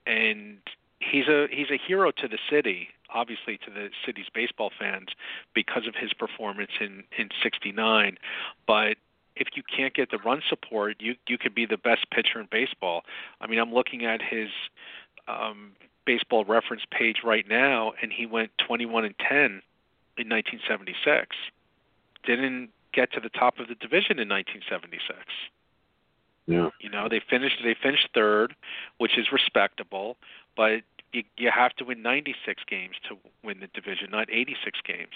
[SPEAKER 4] and he's a he's a hero to the city, obviously to the city's baseball fans because of his performance in in '69, but if you can't get the run support, you you could be the best pitcher in baseball. I mean, I'm looking at his um, baseball reference page right now, and he went 21 and 10 in 1976. Didn't get to the top of the division in 1976.
[SPEAKER 2] Yeah.
[SPEAKER 4] You know, they finished they finished third, which is respectable, but you, you have to win 96 games to win the division, not 86 games.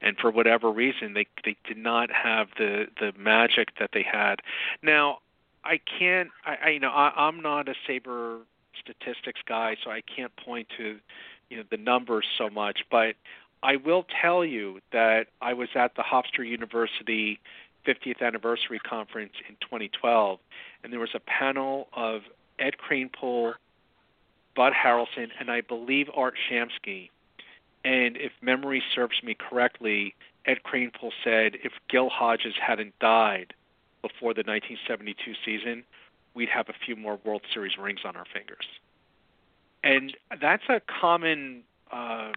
[SPEAKER 4] And for whatever reason, they they did not have the the magic that they had. Now, I can't. I, I you know I, I'm not a saber statistics guy, so I can't point to you know the numbers so much, but I will tell you that I was at the Hofstra University 50th anniversary conference in 2012, and there was a panel of Ed Kranepool, Bud Harrelson, and I believe Art Shamsky. And if memory serves me correctly, Ed Kranepool said if Gil Hodges hadn't died before the 1972 season, we'd have a few more World Series rings on our fingers. And that's a common uh,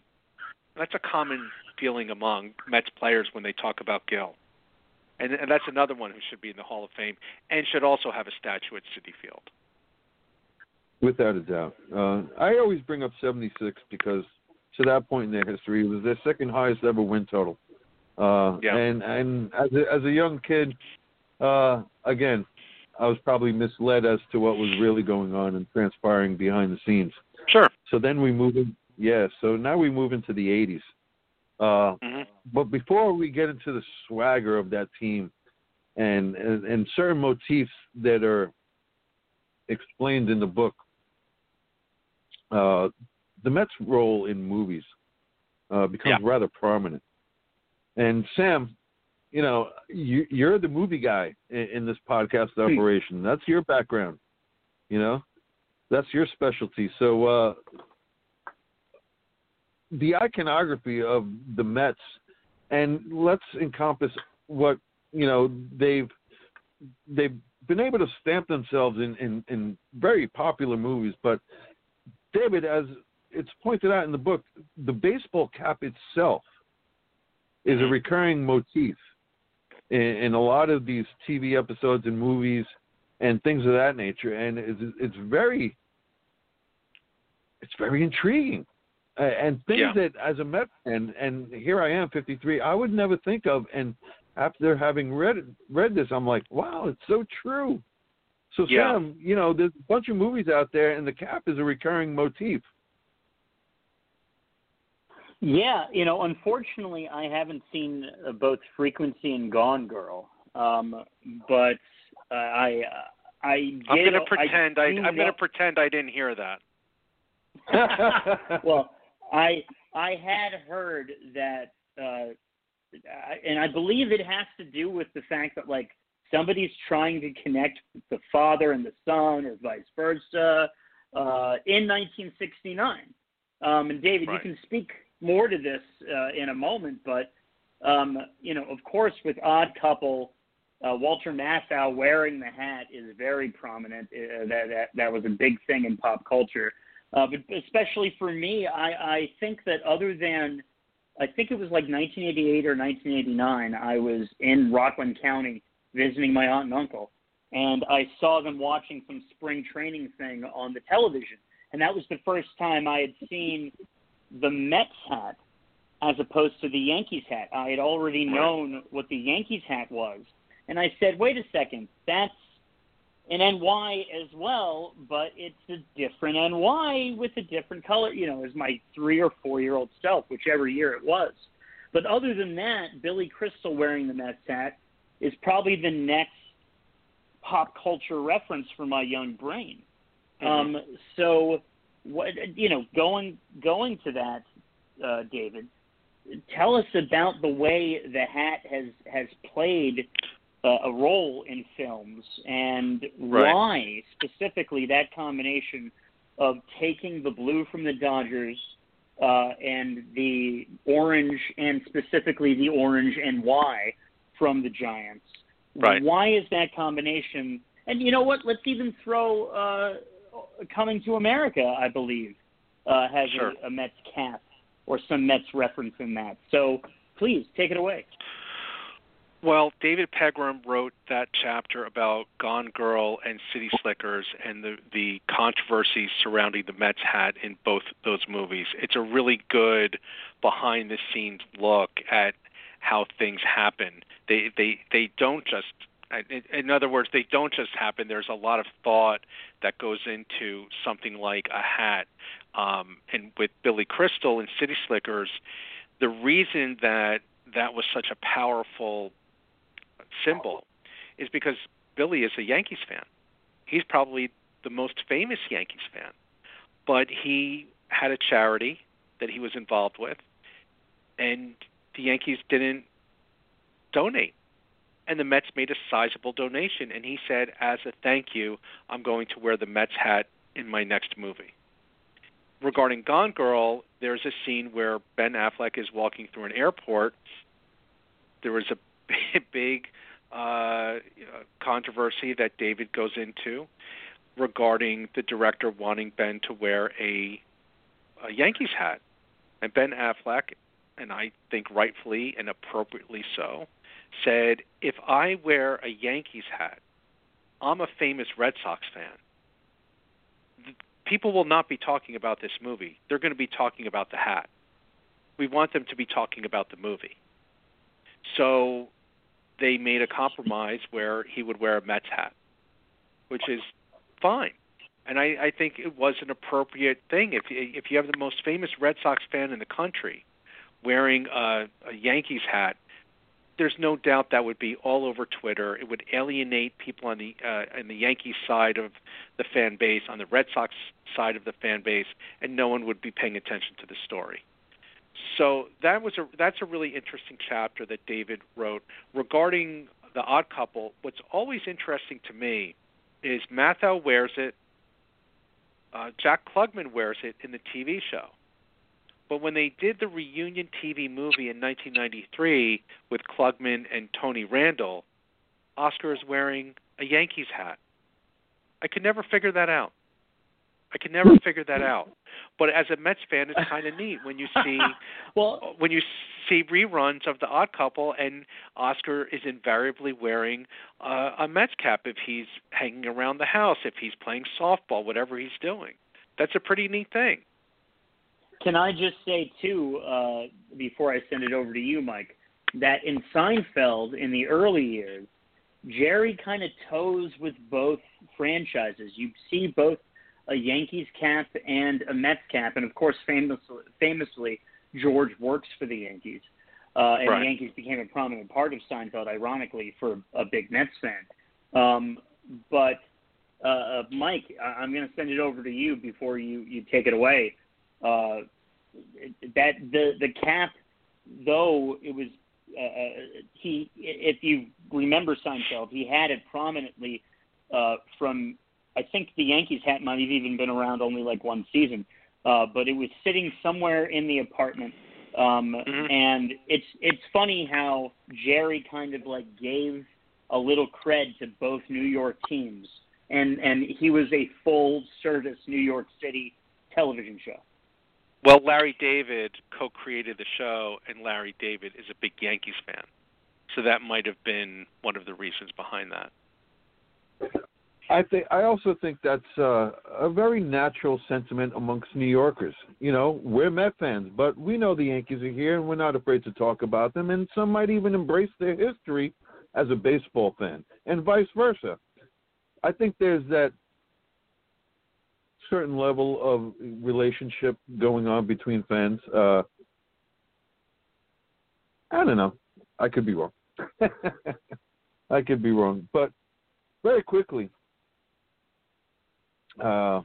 [SPEAKER 4] that's a common feeling among Mets players when they talk about Gil. And, and that's another one who should be in the Hall of Fame and should also have a statue at Citi Field.
[SPEAKER 2] Without a doubt. Uh, I always bring up 76 because to that point in their history, it was their second highest ever win total. Uh,
[SPEAKER 4] yeah.
[SPEAKER 2] And and as a, as a young kid, uh, again, I was probably misled as to what was really going on and transpiring behind the scenes.
[SPEAKER 4] Sure.
[SPEAKER 2] So then we move in, yeah. So now we move into the 80s. Uh,
[SPEAKER 4] mm-hmm.
[SPEAKER 2] But before we get into the swagger of that team and, and and certain motifs that are explained in the book, uh, the Mets' role in movies uh, becomes
[SPEAKER 4] Yeah.
[SPEAKER 2] rather prominent. And Sam, you know, you, you're the movie guy in, in this podcast operation. That's your background. You know, that's your specialty. So uh, the iconography of the Mets, and let's encompass what you know they've they've been able to stamp themselves in, in, in very popular movies. But David, as it's pointed out in the book, the baseball cap itself is a mm-hmm. recurring motif in, in a lot of these TV episodes and movies and things of that nature, and it's, it's very it's very intriguing. Uh, and things
[SPEAKER 4] Yeah.
[SPEAKER 2] that, as a Met fan, and here I am, 53, I would never think of. And after having read read this, I'm like, wow, it's so true. So
[SPEAKER 4] Yeah.
[SPEAKER 2] Sam, you know, there's a bunch of movies out there, and the cap is a recurring motif.
[SPEAKER 3] Yeah, you know, unfortunately, I haven't seen uh, both Frequency and Gone Girl, um, but uh, I I did,
[SPEAKER 4] I'm going to pretend I,
[SPEAKER 3] do
[SPEAKER 4] I'm going
[SPEAKER 3] know-
[SPEAKER 4] to pretend I didn't hear that.
[SPEAKER 3] well, I I had heard that, uh, and I believe it has to do with the fact that like somebody's trying to connect the father and the son, or vice versa, uh, in 1969. Um, and David,
[SPEAKER 4] Right.
[SPEAKER 3] you can speak more to this uh, in a moment, but um, you know, of course, with Odd Couple. Uh, Walter Matthau wearing the hat is very prominent. Uh, that, that that was a big thing in pop culture. Uh, but especially for me, I, I think that other than, I think it was like 1988 or 1989, I was in Rockland County visiting my aunt and uncle, and I saw them watching some spring training thing on the television, and that was the first time I had seen the Mets hat as opposed to the Yankees hat. I had already known what the Yankees hat was, and I said, "Wait a second, that's an NY as well, but it's a different NY with a different color, you know, as my three or four year old self, whichever year it was. But other than that, Billy Crystal wearing the Mets hat is probably the next pop culture reference for my young brain. Um, so, what you know, going going to that, uh, David, tell us about the way the hat has has played uh, a role in films and
[SPEAKER 4] Right.
[SPEAKER 3] why specifically that combination of taking the blue from the Dodgers uh, and the orange and specifically the orange and why from the Giants.
[SPEAKER 4] Right.
[SPEAKER 3] Why is that combination? And you know what? Let's even throw uh, Coming to America. I believe uh, has
[SPEAKER 4] Sure.
[SPEAKER 3] a, a Mets cap or some Mets reference in that. So please take it away.
[SPEAKER 4] Well, David Pegram wrote that chapter about Gone Girl and City Slickers and the the controversy surrounding the Mets hat in both those movies. It's a really good behind the scenes look at how things happen. They they they don't just In other words, they don't just happen. There's a lot of thought that goes into something like a hat. Um, and with Billy Crystal and City Slickers, the reason that that was such a powerful symbol is because Billy is a Yankees fan. He's probably the most famous Yankees fan. But he had a charity that he was involved with, and the Yankees didn't donate. And the Mets made a sizable donation, and he said, as a thank you, I'm going to wear the Mets hat in my next movie. Regarding Gone Girl, there's a scene where Ben Affleck is walking through an airport. There was a big uh, controversy that David goes into regarding the director wanting Ben to wear a, a Yankees hat. And Ben Affleck, and I think rightfully and appropriately so, said, If I wear a Yankees hat, I'm a famous Red Sox fan. People will not be talking about this movie. They're going to be talking about the hat. We want them to be talking about the movie. So they made a compromise where he would wear a Mets hat, which is fine. And I, I think it was an appropriate thing. If if you have the most famous Red Sox fan in the country wearing a, a Yankees hat, there's no doubt that would be all over Twitter. It would alienate people on the uh, on the Yankees side of the fan base, on the Red Sox side of the fan base, and no one would be paying attention to the story. So that was a that's a really interesting chapter that David wrote regarding the Odd Couple. What's always interesting to me is Matthau wears it, uh, Jack Klugman wears it in the TV show. But when they did the reunion TV movie in 1993 with Klugman and Tony Randall, Oscar is wearing a Yankees hat. I could never figure that out. I can never figure that out. But as a Mets fan, it's kind of neat when you see well when you see reruns of The Odd Couple, and Oscar is invariably wearing uh, a Mets cap if he's hanging around the house, if he's playing softball, whatever he's doing. That's a pretty neat thing.
[SPEAKER 3] Can I just say too, uh, before I send it over to you, Mike, that in Seinfeld in the early years, Jerry kind of toes with both franchises. You see both a Yankees cap and a Mets cap, and of course, famously, famously George works for the Yankees, uh, and
[SPEAKER 4] right.
[SPEAKER 3] the Yankees became a prominent part of Seinfeld, ironically, for a big Mets fan. Um, but uh, uh Mike, I- I'm going to send it over to you before you you take it away. Uh, that the the cap, though it was uh, uh, he, if you remember Seinfeld, he had it prominently uh, from I think the Yankees hat might have even been around only like one season, uh, but it was sitting somewhere in the apartment. Um,
[SPEAKER 4] mm-hmm.
[SPEAKER 3] And it's it's funny how Jerry kind of like gave a little cred to both New York teams, and and he was a full service New York City television show.
[SPEAKER 4] Well, Larry David co-created the show, and Larry David is a big Yankees fan, so that might have been one of the reasons behind that.
[SPEAKER 2] I think I also think that's uh, a very natural sentiment amongst New Yorkers. You know, we're Met fans, but we know the Yankees are here, and we're not afraid to talk about them. And some might even embrace their history as a baseball fan, and vice versa. I think there's that certain level of relationship going on between fans. Uh, I don't know. I could be wrong. I could be wrong, but very quickly, uh,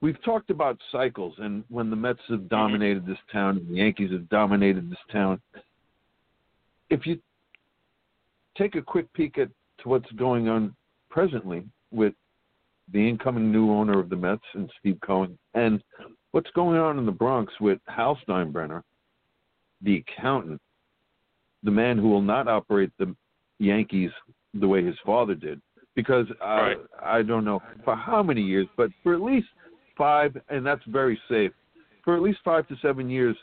[SPEAKER 2] we've talked about cycles and when the Mets have dominated this town and the Yankees have dominated this town. If you take a quick peek at to what's going on presently with the incoming new owner of the Mets and Steve Cohen, and what's going on in the Bronx with Hal Steinbrenner, the accountant, the man who will not operate the Yankees the way his father did, because uh,
[SPEAKER 4] right.
[SPEAKER 2] I don't know for how many years, but for at least five, and that's very safe. For at least five to seven years,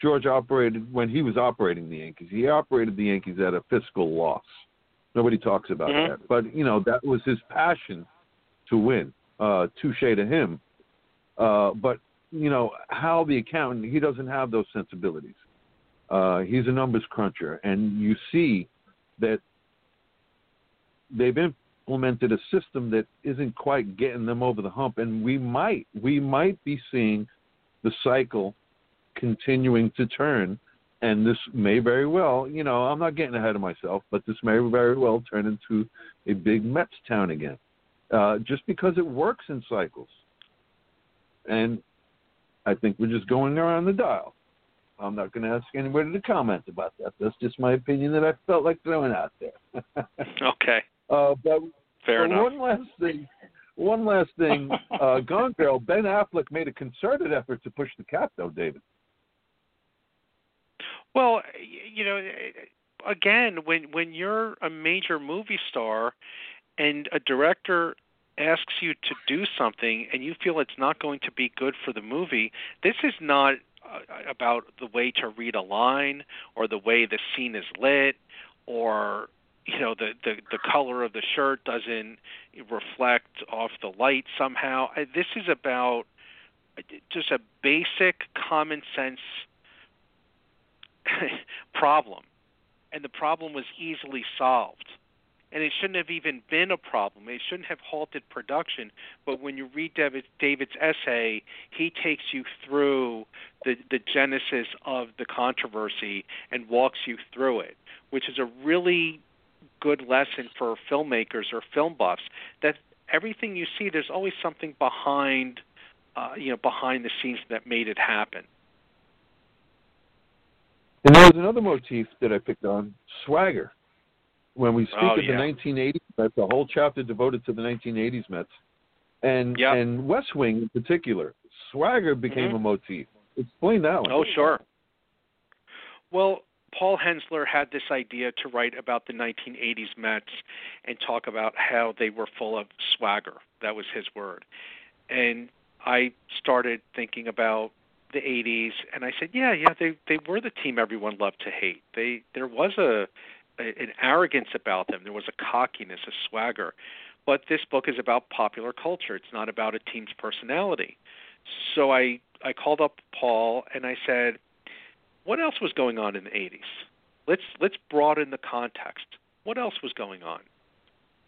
[SPEAKER 2] George operated when he was operating the Yankees. He operated the Yankees at a fiscal loss. Nobody talks about
[SPEAKER 4] mm-hmm.
[SPEAKER 2] that, but you know that was his passion to win. Uh, touche to him. Uh, but you know how the accountant he doesn't have those sensibilities. Uh, he's a numbers cruncher, and you see that they've implemented a system that isn't quite getting them over the hump, and we might we might be seeing the cycle continuing to turn. And this may very well, you know, I'm not getting ahead of myself, but this may very well turn into a big Mets town again, uh, just because it works in cycles. And I think we're just going around the dial. I'm not going to ask anybody to comment about that. That's just my opinion that I felt like throwing out there.
[SPEAKER 4] okay.
[SPEAKER 2] Uh, but
[SPEAKER 4] Fair
[SPEAKER 2] but
[SPEAKER 4] enough.
[SPEAKER 2] one last thing. One last thing. uh, Gone Girl, Ben Affleck made a concerted effort to push the cap, though, David.
[SPEAKER 4] Well, you know, again, when when you're a major movie star and a director asks you to do something and you feel it's not going to be good for the movie, this is not uh, about the way to read a line or the way the scene is lit or you know the the the color of the shirt doesn't reflect off the light somehow. I- This is about just a basic common sense problem, and the problem was easily solved. And it shouldn't have even been a problem. It shouldn't have halted production. But when you read David, David's essay, he takes you through the, the genesis of the controversy and walks you through it, which is a really good lesson for filmmakers or film buffs. That everything you see, there's always something behind, uh, you know, behind the scenes that made it happen.
[SPEAKER 2] And there was another motif that I picked on swagger. When we speak
[SPEAKER 4] Oh,
[SPEAKER 2] of
[SPEAKER 4] yeah.
[SPEAKER 2] the 1980s Mets, a whole chapter devoted to the 1980s Mets, and
[SPEAKER 4] Yep.
[SPEAKER 2] and West Wing in particular, swagger became
[SPEAKER 4] Mhm.
[SPEAKER 2] a motif. Explain that one.
[SPEAKER 4] Oh, sure. Well, Paul Hensler had this idea to write about the 1980s Mets and talk about how they were full of swagger. That was his word. And I started thinking about the 80s and I said, yeah, yeah, they they were the team everyone loved to hate. They there was a, a an arrogance about them. There was a cockiness, a swagger. But this book is about popular culture. It's not about a team's personality. So I I called up Paul and I said, "What else was going on in the 80s? Let's let's broaden the context. What else was going on?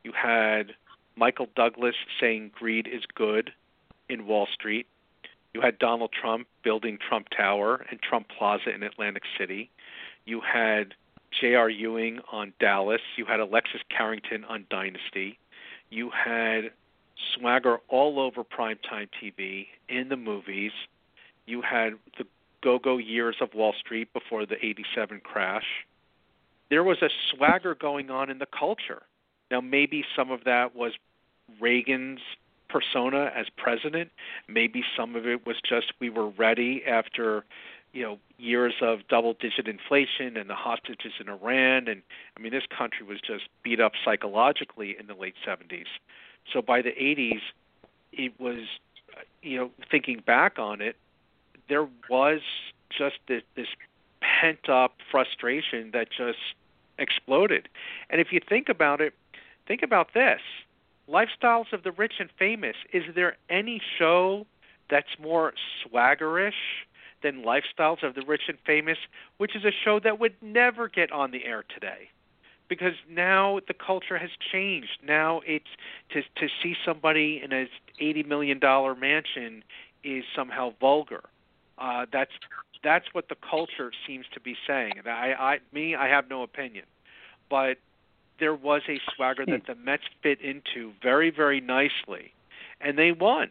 [SPEAKER 4] You had Michael Douglas saying greed is good in Wall Street. You had Donald Trump building Trump Tower and Trump Plaza in Atlantic City. You had J.R. Ewing on Dallas. You had Alexis Carrington on Dynasty. You had swagger all over primetime TV, in the movies. You had the go go years of Wall Street before the 87 crash. There was a swagger going on in the culture. Now, maybe some of that was Reagan's persona as president. Maybe some of it was just we were ready after, you know, years of double digit inflation and the hostages in Iran. And I mean, this country was just beat up psychologically in the late 70s. So by the 80s, it was, you know, thinking back on it, there was just this, this pent up frustration that just exploded. And if you think about it, think about this Lifestyles of the Rich and Famous. Is there any show that's more swaggerish than Lifestyles of the Rich and Famous, which is a show that would never get on the air today? Because now the culture has changed. Now it's to to see somebody in a eighty million dollar mansion is somehow vulgar. Uh, that's that's what the culture seems to be saying. And I, I, me, I have no opinion, but there was a swagger that the Mets fit into very, very nicely, and they won.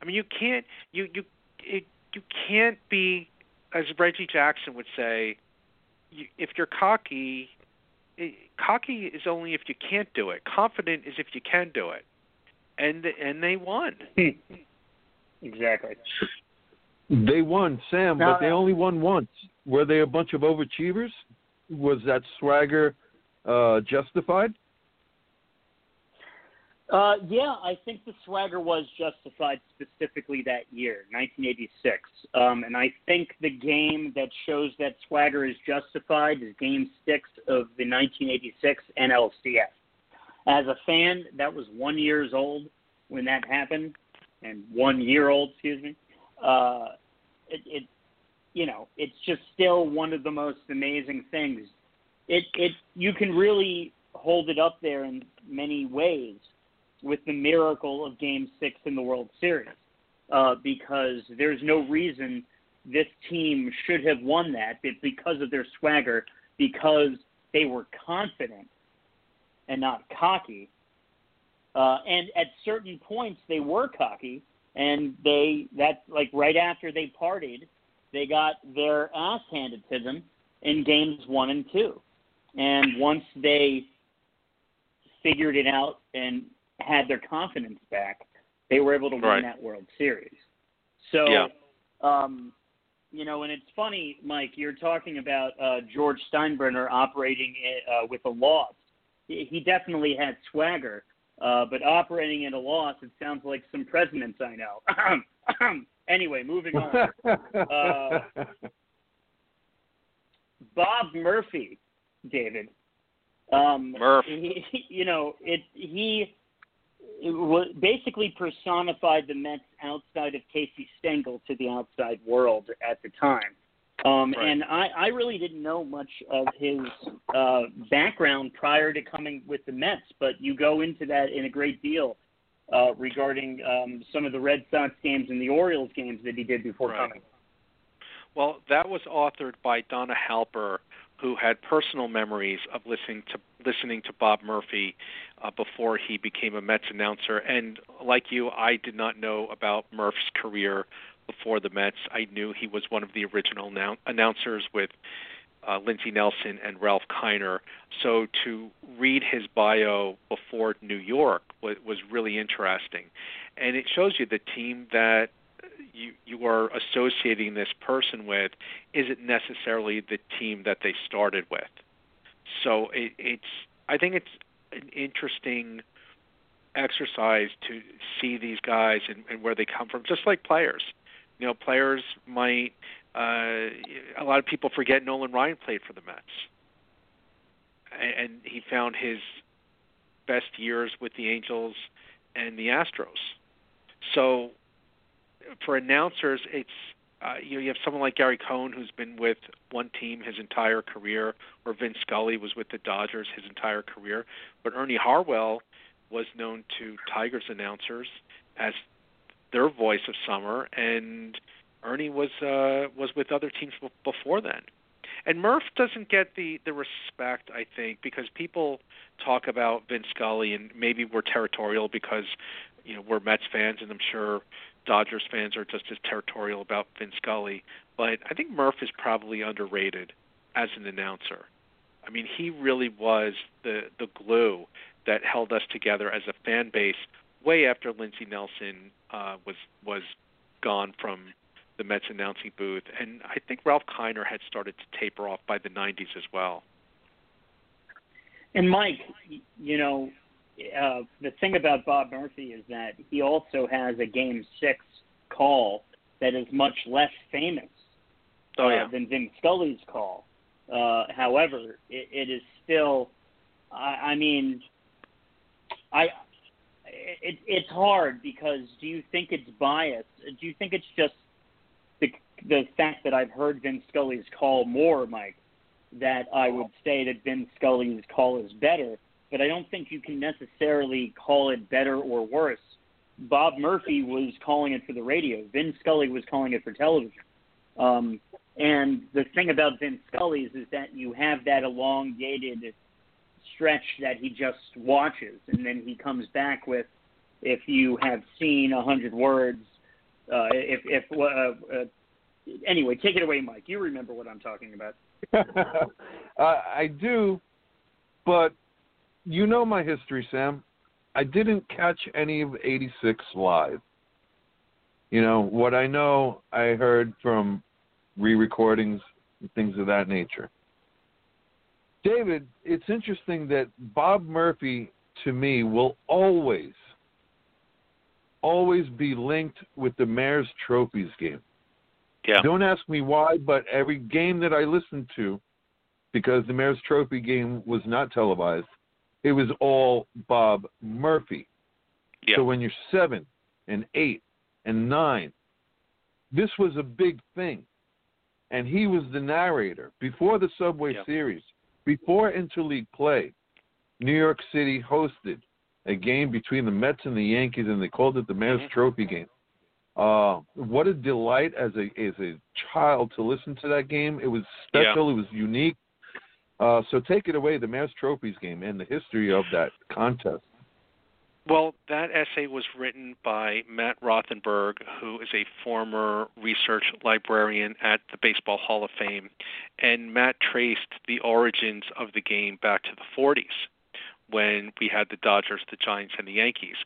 [SPEAKER 4] I mean, you can't, you, you, it, you can't be, as Reggie Jackson would say, you, if you're cocky, it, cocky is only if you can't do it. Confident is if you can do it, and and they won.
[SPEAKER 3] exactly.
[SPEAKER 2] They won, Sam,
[SPEAKER 5] Now-
[SPEAKER 2] but they only won once. Were they a bunch of overachievers? Was that swagger uh, justified?
[SPEAKER 3] Uh, yeah, I think the swagger was justified specifically that year, 1986. Um, and I think the game that shows that swagger is justified is Game 6 of the 1986 NLCS. As a fan, that was one years old when that happened, and one year old, excuse me. Uh, it, it, you know, it's just still one of the most amazing things. It, it, you can really hold it up there in many ways with the miracle of Game Six in the World Series, uh, because there's no reason this team should have won that, because of their swagger, because they were confident and not cocky. Uh, and at certain points, they were cocky, and they that's like right after they partied, they got their ass handed to them in games one and two. And once they figured it out and had their confidence back, they were able to win
[SPEAKER 4] Right.
[SPEAKER 3] that World Series. So,
[SPEAKER 4] Yeah.
[SPEAKER 3] um, you know, and it's funny, Mike, you're talking about uh, George Steinbrenner operating uh, with a loss. He he definitely had swagger, uh, but operating at a loss, it sounds like some presidents I know. anyway, moving on. Uh, Bob Murphy, David. Um,
[SPEAKER 4] Murph.
[SPEAKER 3] He, you know, it he it basically personified the Mets outside of Casey Stengel to the outside world at the time. Um,
[SPEAKER 4] Right.
[SPEAKER 3] And I, I really didn't know much of his uh, background prior to coming with the Mets, but you go into that in a great deal uh, regarding um, some of the Red Sox games and the Orioles games that he did before
[SPEAKER 4] Right.
[SPEAKER 3] coming.
[SPEAKER 4] Well, that was authored by Donna Halper, who had personal memories of listening to listening to Bob Murphy uh, before he became a Mets announcer. And like you, I did not know about Murph's career before the Mets. I knew he was one of the original annou- announcers with uh, Lindsey Nelson and Ralph Kiner. So to read his bio before New York was, was really interesting, and it shows you the team that you you are associating this person with isn't necessarily the team that they started with. So it, it's I think it's an interesting exercise to see these guys and, and where they come from, just like players. You know, players might. Uh, a lot of people forget Nolan Ryan played for the Mets, and, and he found his best years with the Angels and the Astros. So for announcers, it's uh, you, know, you have someone like Gary Cohen who's been with one team his entire career, or Vin Scully was with the Dodgers his entire career. But Ernie Harwell was known to Tigers announcers as their voice of summer, and Ernie was uh, was with other teams before then. And Murph doesn't get the the respect I think because people talk about Vin Scully and maybe we're territorial because you know we're Mets fans and I'm sure Dodgers fans are just as territorial about Vin Scully, but I think Murph is probably underrated as an announcer. I mean, he really was the the glue that held us together as a fan base way after Lindsey Nelson uh, was was gone from the Mets announcing booth, and I think Ralph Kiner had started to taper off by the 90s as well.
[SPEAKER 3] And Mike, you know, uh, the thing about Bob Murphy is that he also has a Game Six call that is much less famous
[SPEAKER 4] Oh
[SPEAKER 3] uh,
[SPEAKER 4] yeah,
[SPEAKER 3] than Vin Scully's call. Uh, however, it, it is still. I, I mean, I. It, it's hard because do you think it's biased? Do you think it's just the the fact that I've heard Vin Scully's call more, Mike, that I would say that Vin Scully's call is better, but I don't think you can necessarily call it better or worse. Bob Murphy was calling it for the radio. Vin Scully was calling it for television. Um, and the thing about Vin Scully's is that you have that elongated stretch that he just watches, and then he comes back with, if you have seen a hundred words, uh, if if uh, uh, anyway, take it away, Mike. You remember what I'm talking about.
[SPEAKER 2] uh, I do, but you know my history, Sam. I didn't catch any of '86 live. You know what I know, I heard from re-recordings and things of that nature. David, it's interesting that Bob Murphy, to me, will always, always be linked with the Mayor's Trophies game.
[SPEAKER 4] yeah,
[SPEAKER 2] Don't ask me why, but every game that I listened to, because the Mayor's Trophy game was not televised, it was all Bob Murphy.
[SPEAKER 4] yeah.
[SPEAKER 2] So when you're seven and eight and nine, this was a big thing. And he was the narrator before the Subway
[SPEAKER 4] Yeah.
[SPEAKER 2] Series, before interleague play. New York City hosted a game between the Mets and the Yankees, and they called it the Mayor's
[SPEAKER 4] Mhm.
[SPEAKER 2] Trophy game. Uh, what a delight as a as a child to listen to that game. It was special. It was unique. Uh, so take it away, the Mayor's Trophies game and the history of that contest.
[SPEAKER 4] Well, that essay was written by Matt Rothenberg, who is a former research librarian at the Baseball Hall of Fame. And Matt traced the origins of the game back to the 40s when we had the Dodgers, the Giants, and the Yankees.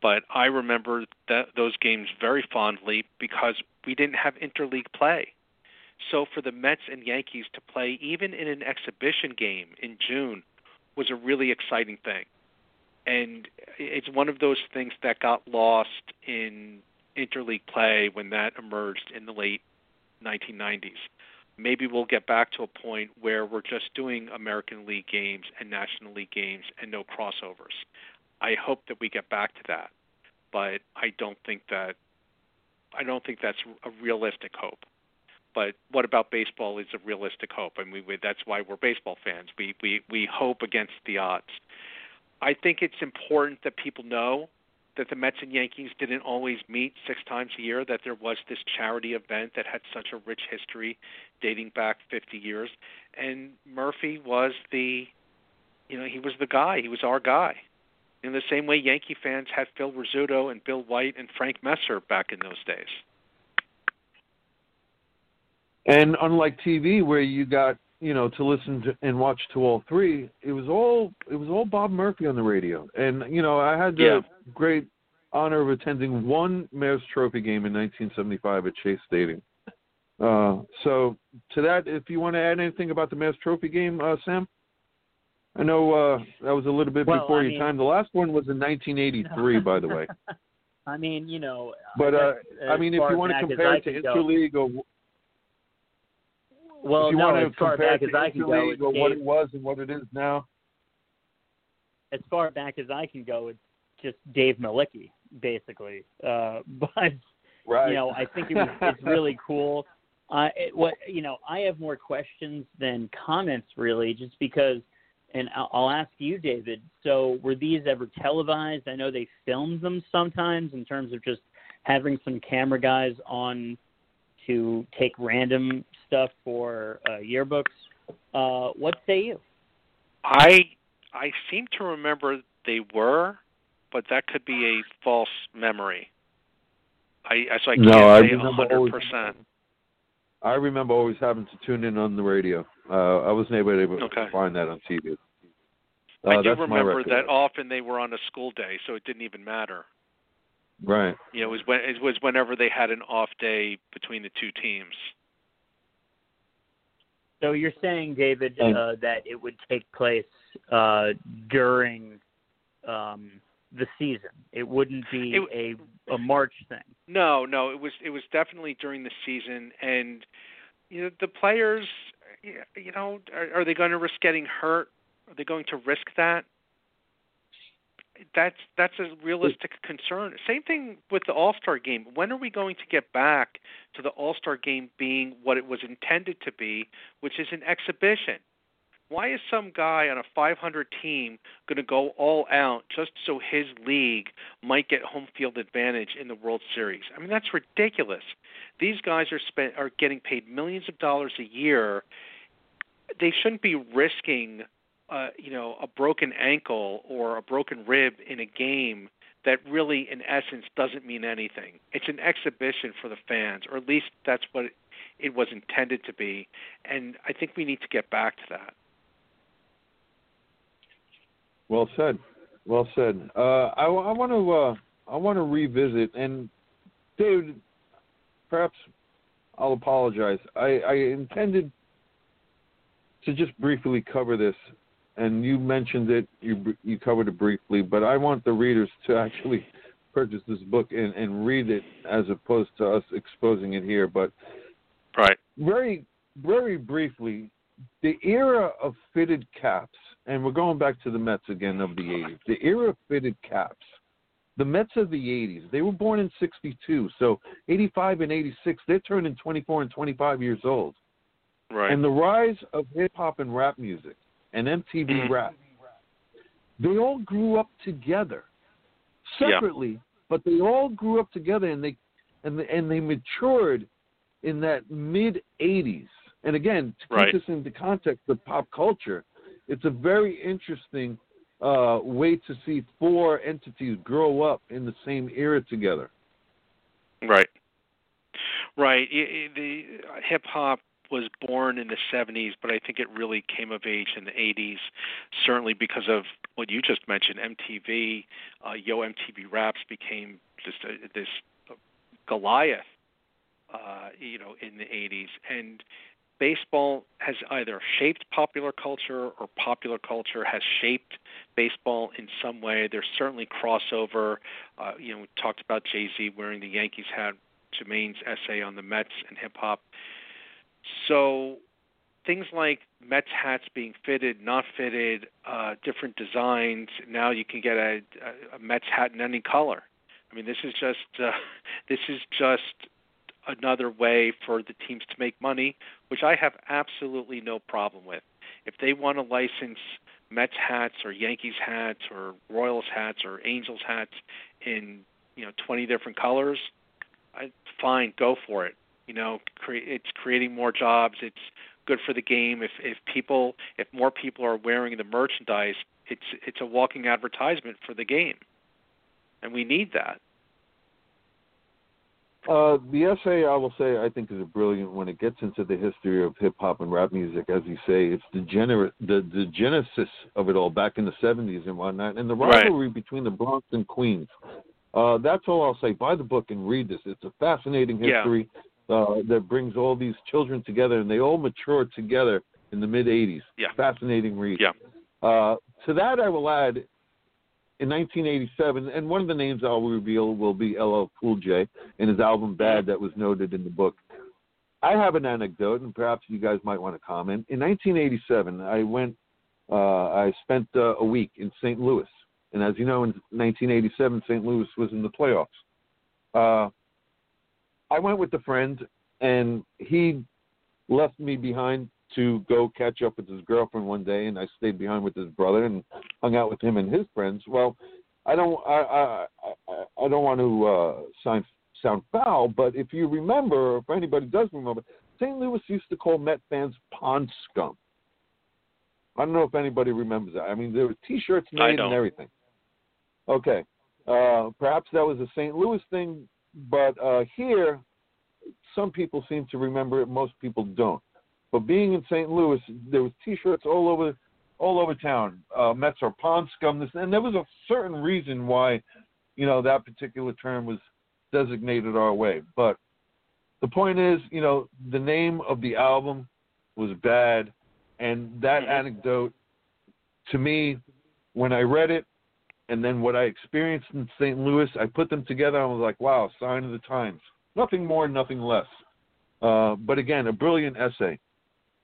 [SPEAKER 4] But I remember that those games very fondly because we didn't have interleague play. So for the Mets and Yankees to play even in an exhibition game in June was a really exciting thing and it's one of those things that got lost in interleague play when that emerged in the late 1990s. Maybe we'll get back to a point where we're just doing American League games and National League games and no crossovers. I hope that we get back to that, but I don't think that I don't think that's a realistic hope. But what about baseball is a realistic hope? I mean, we, that's why we're baseball fans. We we we hope against the odds. I think it's important that people know that the Mets and Yankees didn't always meet six times a year, that there was this charity event that had such a rich history dating back 50 years. And Murphy was the, you know, he was the guy. He was our guy. In the same way Yankee fans had Phil Rizzuto and Bill White and Frank Messer back in those days.
[SPEAKER 2] And unlike TV, where you got you know to listen to and watch to all three, it was all it was all Bob Murphy on the radio. And you know I had the
[SPEAKER 4] Yeah.
[SPEAKER 2] great honor of attending one Mayor's Trophy game in 1975 at Shea Stadium. Uh, so to that, if you want to add anything about the Mayor's Trophy game, uh, Sam. I know uh, that was a little bit
[SPEAKER 5] Well,
[SPEAKER 2] before
[SPEAKER 5] I
[SPEAKER 2] your
[SPEAKER 5] mean-
[SPEAKER 2] time. The last one was in 1983, by the way.
[SPEAKER 5] I mean, you know,
[SPEAKER 2] But uh, I mean, if you want to compare it to
[SPEAKER 5] can go-
[SPEAKER 2] interleague or
[SPEAKER 5] well,
[SPEAKER 2] if you
[SPEAKER 5] no,
[SPEAKER 2] want
[SPEAKER 5] as
[SPEAKER 2] to
[SPEAKER 5] far back as I can go, it's
[SPEAKER 2] what it was and what it is now.
[SPEAKER 5] as far back as I can go, it's just Dave Mlicki, basically. Uh, but
[SPEAKER 2] Right.
[SPEAKER 5] you know, I think it was, it's really cool. Uh, it, what you know, I have more questions than comments, really, just because. And I'll, I'll ask you, David. So, were these ever televised? I know they filmed them sometimes, in terms of just having some camera guys on to take random stuff for uh, yearbooks. Uh, what say you?
[SPEAKER 4] I I seem to remember they were, but that could be a false memory. I I- so I can't
[SPEAKER 2] I
[SPEAKER 4] say a hundred percent.
[SPEAKER 2] I remember always having to tune in on the radio. Uh, I wasn't able to
[SPEAKER 4] Okay.
[SPEAKER 2] find that on TV. Uh,
[SPEAKER 4] I do remember that often they were on a school day, so it didn't even matter.
[SPEAKER 2] Right.
[SPEAKER 4] You know, it was when it was whenever they had an off day between the two teams.
[SPEAKER 5] So you're saying, David, uh, that it would take place uh, during um, the season. It wouldn't be
[SPEAKER 4] It-
[SPEAKER 5] a a March thing.
[SPEAKER 4] No, no, it was it was definitely during the season, and you know the players, you know, are, are they going to risk getting hurt? Are they going to risk that? That's that's a realistic concern. Same thing with the All Star game. When are we going to get back to the All Star game being what it was intended to be, which is an exhibition? Why is some guy on a 500 team going to go all out just so his league might get home field advantage in the World Series? I mean, that's ridiculous. These guys are spent are getting paid millions of dollars a year. They shouldn't be risking, uh, you know, a broken ankle or a broken rib in a game that really, in essence, doesn't mean anything. It's an exhibition for the fans, or at least that's what it, was intended to be. And I think we need to get back to that.
[SPEAKER 2] Well said. Well said. Uh, I, want to uh, I want to revisit and David, perhaps I'll apologize. I, I intended to just briefly cover this, and you mentioned it. You you covered it briefly, but I want the readers to actually purchase this book and, and read it as opposed to us exposing it here. But
[SPEAKER 4] Right.
[SPEAKER 2] very very briefly, the era of fitted caps, and we're going back to the Mets again of the 80s. The era of fitted caps. The Mets of the 80s, they were born in 62. So 85 and 86, they're turning 24 and 25 years old.
[SPEAKER 4] Right.
[SPEAKER 2] And the rise of hip hop and rap music and MTV
[SPEAKER 4] Mhm.
[SPEAKER 2] rap they all grew up together,
[SPEAKER 4] Yeah.
[SPEAKER 2] separately, but they all grew up together, and they and they, and they matured in that mid '80s. And again, to
[SPEAKER 4] Right.
[SPEAKER 2] keep this into context of pop culture, it's a very interesting uh, way to see four entities grow up in the same era together.
[SPEAKER 4] Right. Right. The hip hop was born in the 70s, but I think it really came of age in the 80s, certainly because of what you just mentioned. MTV, uh, Yo MTV Raps became just a, this Goliath, uh, you know, in the 80s, and baseball has either shaped popular culture or popular culture has shaped baseball in some way. There's certainly crossover. Uh, you know, we talked about Jay Z wearing the Yankees hat, Jermaine's essay on the Mets and hip hop. So things like Mets hats being fitted, not fitted, uh, different designs. Now you can get a, a, a Mets hat in any color. I mean, this is just uh, this is just another way for the teams to make money, which I have absolutely no problem with. If they want to license Mets hats or Yankees hats or Royals hats or Angels hats in you know 20 different colors, I, fine, go for it. You know, cre- it's creating more jobs. It's good for the game. If if people if more people are wearing the merchandise, it's it's a walking advertisement for the game, and we need that.
[SPEAKER 2] Uh, the essay, I will say, I think is a brilliant when it gets into the history of hip hop and rap music. As you say, it's the, gener- the the genesis of it all back in the '70s and whatnot, and the
[SPEAKER 4] Right.
[SPEAKER 2] rivalry between the Bronx and Queens. Uh, that's all I'll say. Buy the book and read this. It's a fascinating
[SPEAKER 4] Yeah.
[SPEAKER 2] Uh, that brings all these children together, and they all mature together in the mid '80s.
[SPEAKER 4] Yeah.
[SPEAKER 2] Fascinating read.
[SPEAKER 4] Yeah.
[SPEAKER 2] Uh, to that, I will add in 1987, and one of the names I'll reveal will be LL Cool J and his album Bad that was noted in the book. I have an anecdote, and perhaps you guys might want to comment. In 1987, I went, uh, I spent uh, a week in St. Louis, and as you know, in 1987, St. Louis was in the playoffs. I went with a friend, and he left me behind to go catch up with his girlfriend one day, and I stayed behind with his brother and hung out with him and his friends. Well, I don't, I, I, I, I don't want to uh, sound sound foul, but if you remember, or if anybody does remember, St. Louis used to call Met fans pond scum. I don't know if anybody remembers that. I mean, there were T-shirts made and everything. Okay, uh, perhaps that was a St. Louis thing, but uh, here, some people seem to remember it. Most people don't. But being in St. Louis, there was T-shirts all over, all over town. Uh, Mets are pond scum, this, and there was a certain reason why, you know, that particular term was designated our way. But the point is, you know, the name of the album was bad, and that
[SPEAKER 3] Mhm.
[SPEAKER 2] anecdote, to me, when I read it, and then what I experienced in St. Louis, I put them together. I was like, wow, sign of the times. Nothing more, nothing less. Uh, but again, a brilliant essay.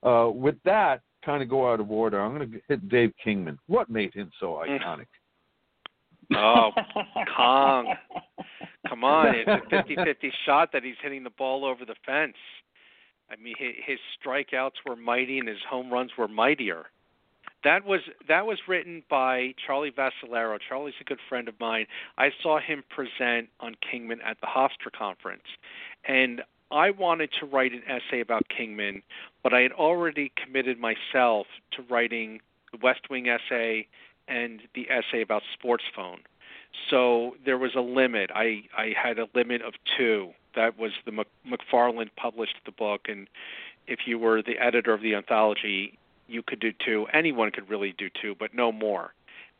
[SPEAKER 2] Uh, with that, kind of go out of order. I'm going to hit Dave Kingman. What made him so
[SPEAKER 4] Mm.
[SPEAKER 2] iconic?
[SPEAKER 4] Oh, Kong. Come on, it's a 50-50 shot that he's hitting the ball over the fence. I mean, his strikeouts were mighty and his home runs were mightier. That was that was written by Charlie Vascellaro. Charlie's a good friend of mine. I saw him present on Kingman at the Hofstra conference, and I wanted to write an essay about Kingman, but I had already committed myself to writing the West Wing essay and the essay about sports phone. So there was a limit. I I had a limit of two. That was the Mc, McFarland published the book, and if you were the editor of the anthology, you could do two. Anyone could really do two, but no more.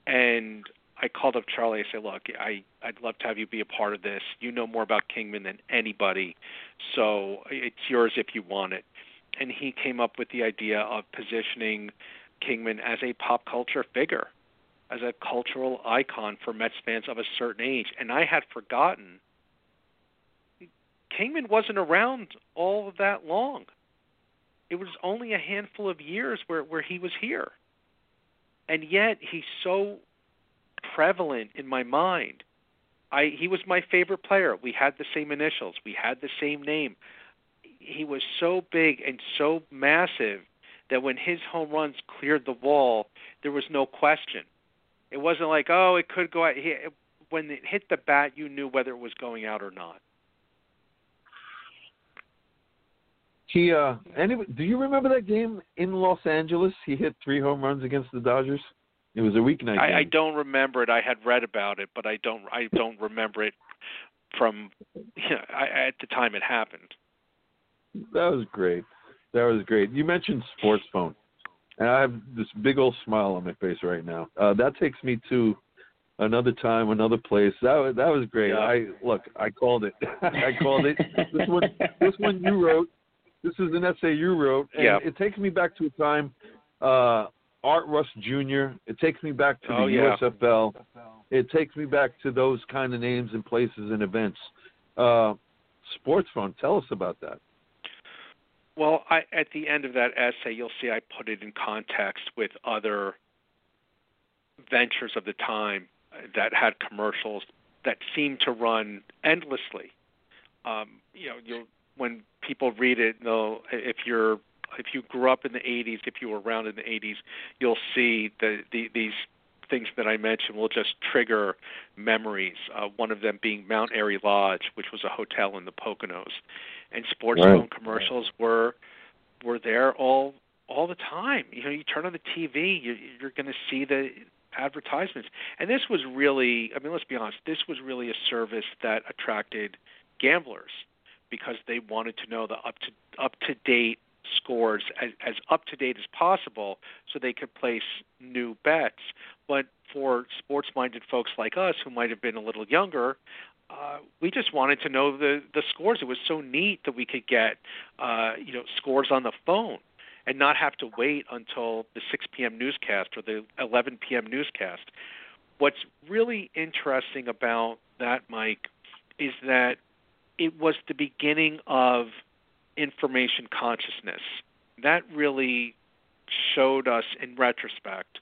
[SPEAKER 4] And I called up Charlie. I said, "Look, I I'd love to have you be a part of this. You know more about Kingman than anybody, so it's yours if you want it." And he came up with the idea of positioning Kingman as a pop culture figure, as a cultural icon for Mets fans of a certain age. And I had forgotten Kingman wasn't around all that long. It was only a handful of years where, where he was here. And yet he's so prevalent in my mind. I he was my favorite player. We had the same initials. We had the same name. He was so big and so massive that when his home runs cleared the wall, there was no question. It wasn't like, oh, it could go out. He, when it hit the bat, you knew whether it was going out or not.
[SPEAKER 2] He uh anyway, do you remember that game in Los Angeles? He hit three home runs against the Dodgers. It was a weeknight
[SPEAKER 4] I,
[SPEAKER 2] game.
[SPEAKER 4] I don't remember it. I had read about it, but I don't. I don't remember it from you know, I, at the time it happened.
[SPEAKER 2] That was great. That was great. You mentioned sports phone, and I have this big old smile on my face right now. Uh, that takes me to another time, another place. That was that was great.
[SPEAKER 3] Yeah.
[SPEAKER 2] I look, I called it. I called it. This one, this one you wrote. This is an essay you wrote, and
[SPEAKER 4] Yeah.
[SPEAKER 2] it takes me back to a time. Uh, Art Rust Jr. It takes me back to the
[SPEAKER 4] Oh, yeah.
[SPEAKER 2] USFL. It takes me back to those kind of names and places and events. Uh, sports phone. Tell us about that.
[SPEAKER 4] Well, I, at the end of that essay, you'll see I put it in context with other ventures of the time that had commercials that seemed to run endlessly. Um, you know, you'll, when people read it, they'll if you're if you grew up in the 80s, if you were around in the 80s, you'll see the, the these things that I mentioned will just trigger memories. Uh, one of them being Mount Airy Lodge, which was a hotel in the Poconos, and sports
[SPEAKER 2] Right.
[SPEAKER 4] phone commercials were were there all all the time. You know, you turn on the TV, you, you're going to see the advertisements, and this was really. I mean, let's be honest. This was really a service that attracted gamblers because they wanted to know the up to up to date scores as, as up to date as possible so they could place new bets. But for sports minded folks like us who might have been a little younger, uh, we just wanted to know the the scores. It was so neat that we could get uh, you know scores on the phone and not have to wait until the 6 p.m. newscast or the 11 p.m. newscast. What's really interesting about that, Mike, is that it was the beginning of information consciousness. That really showed us in retrospect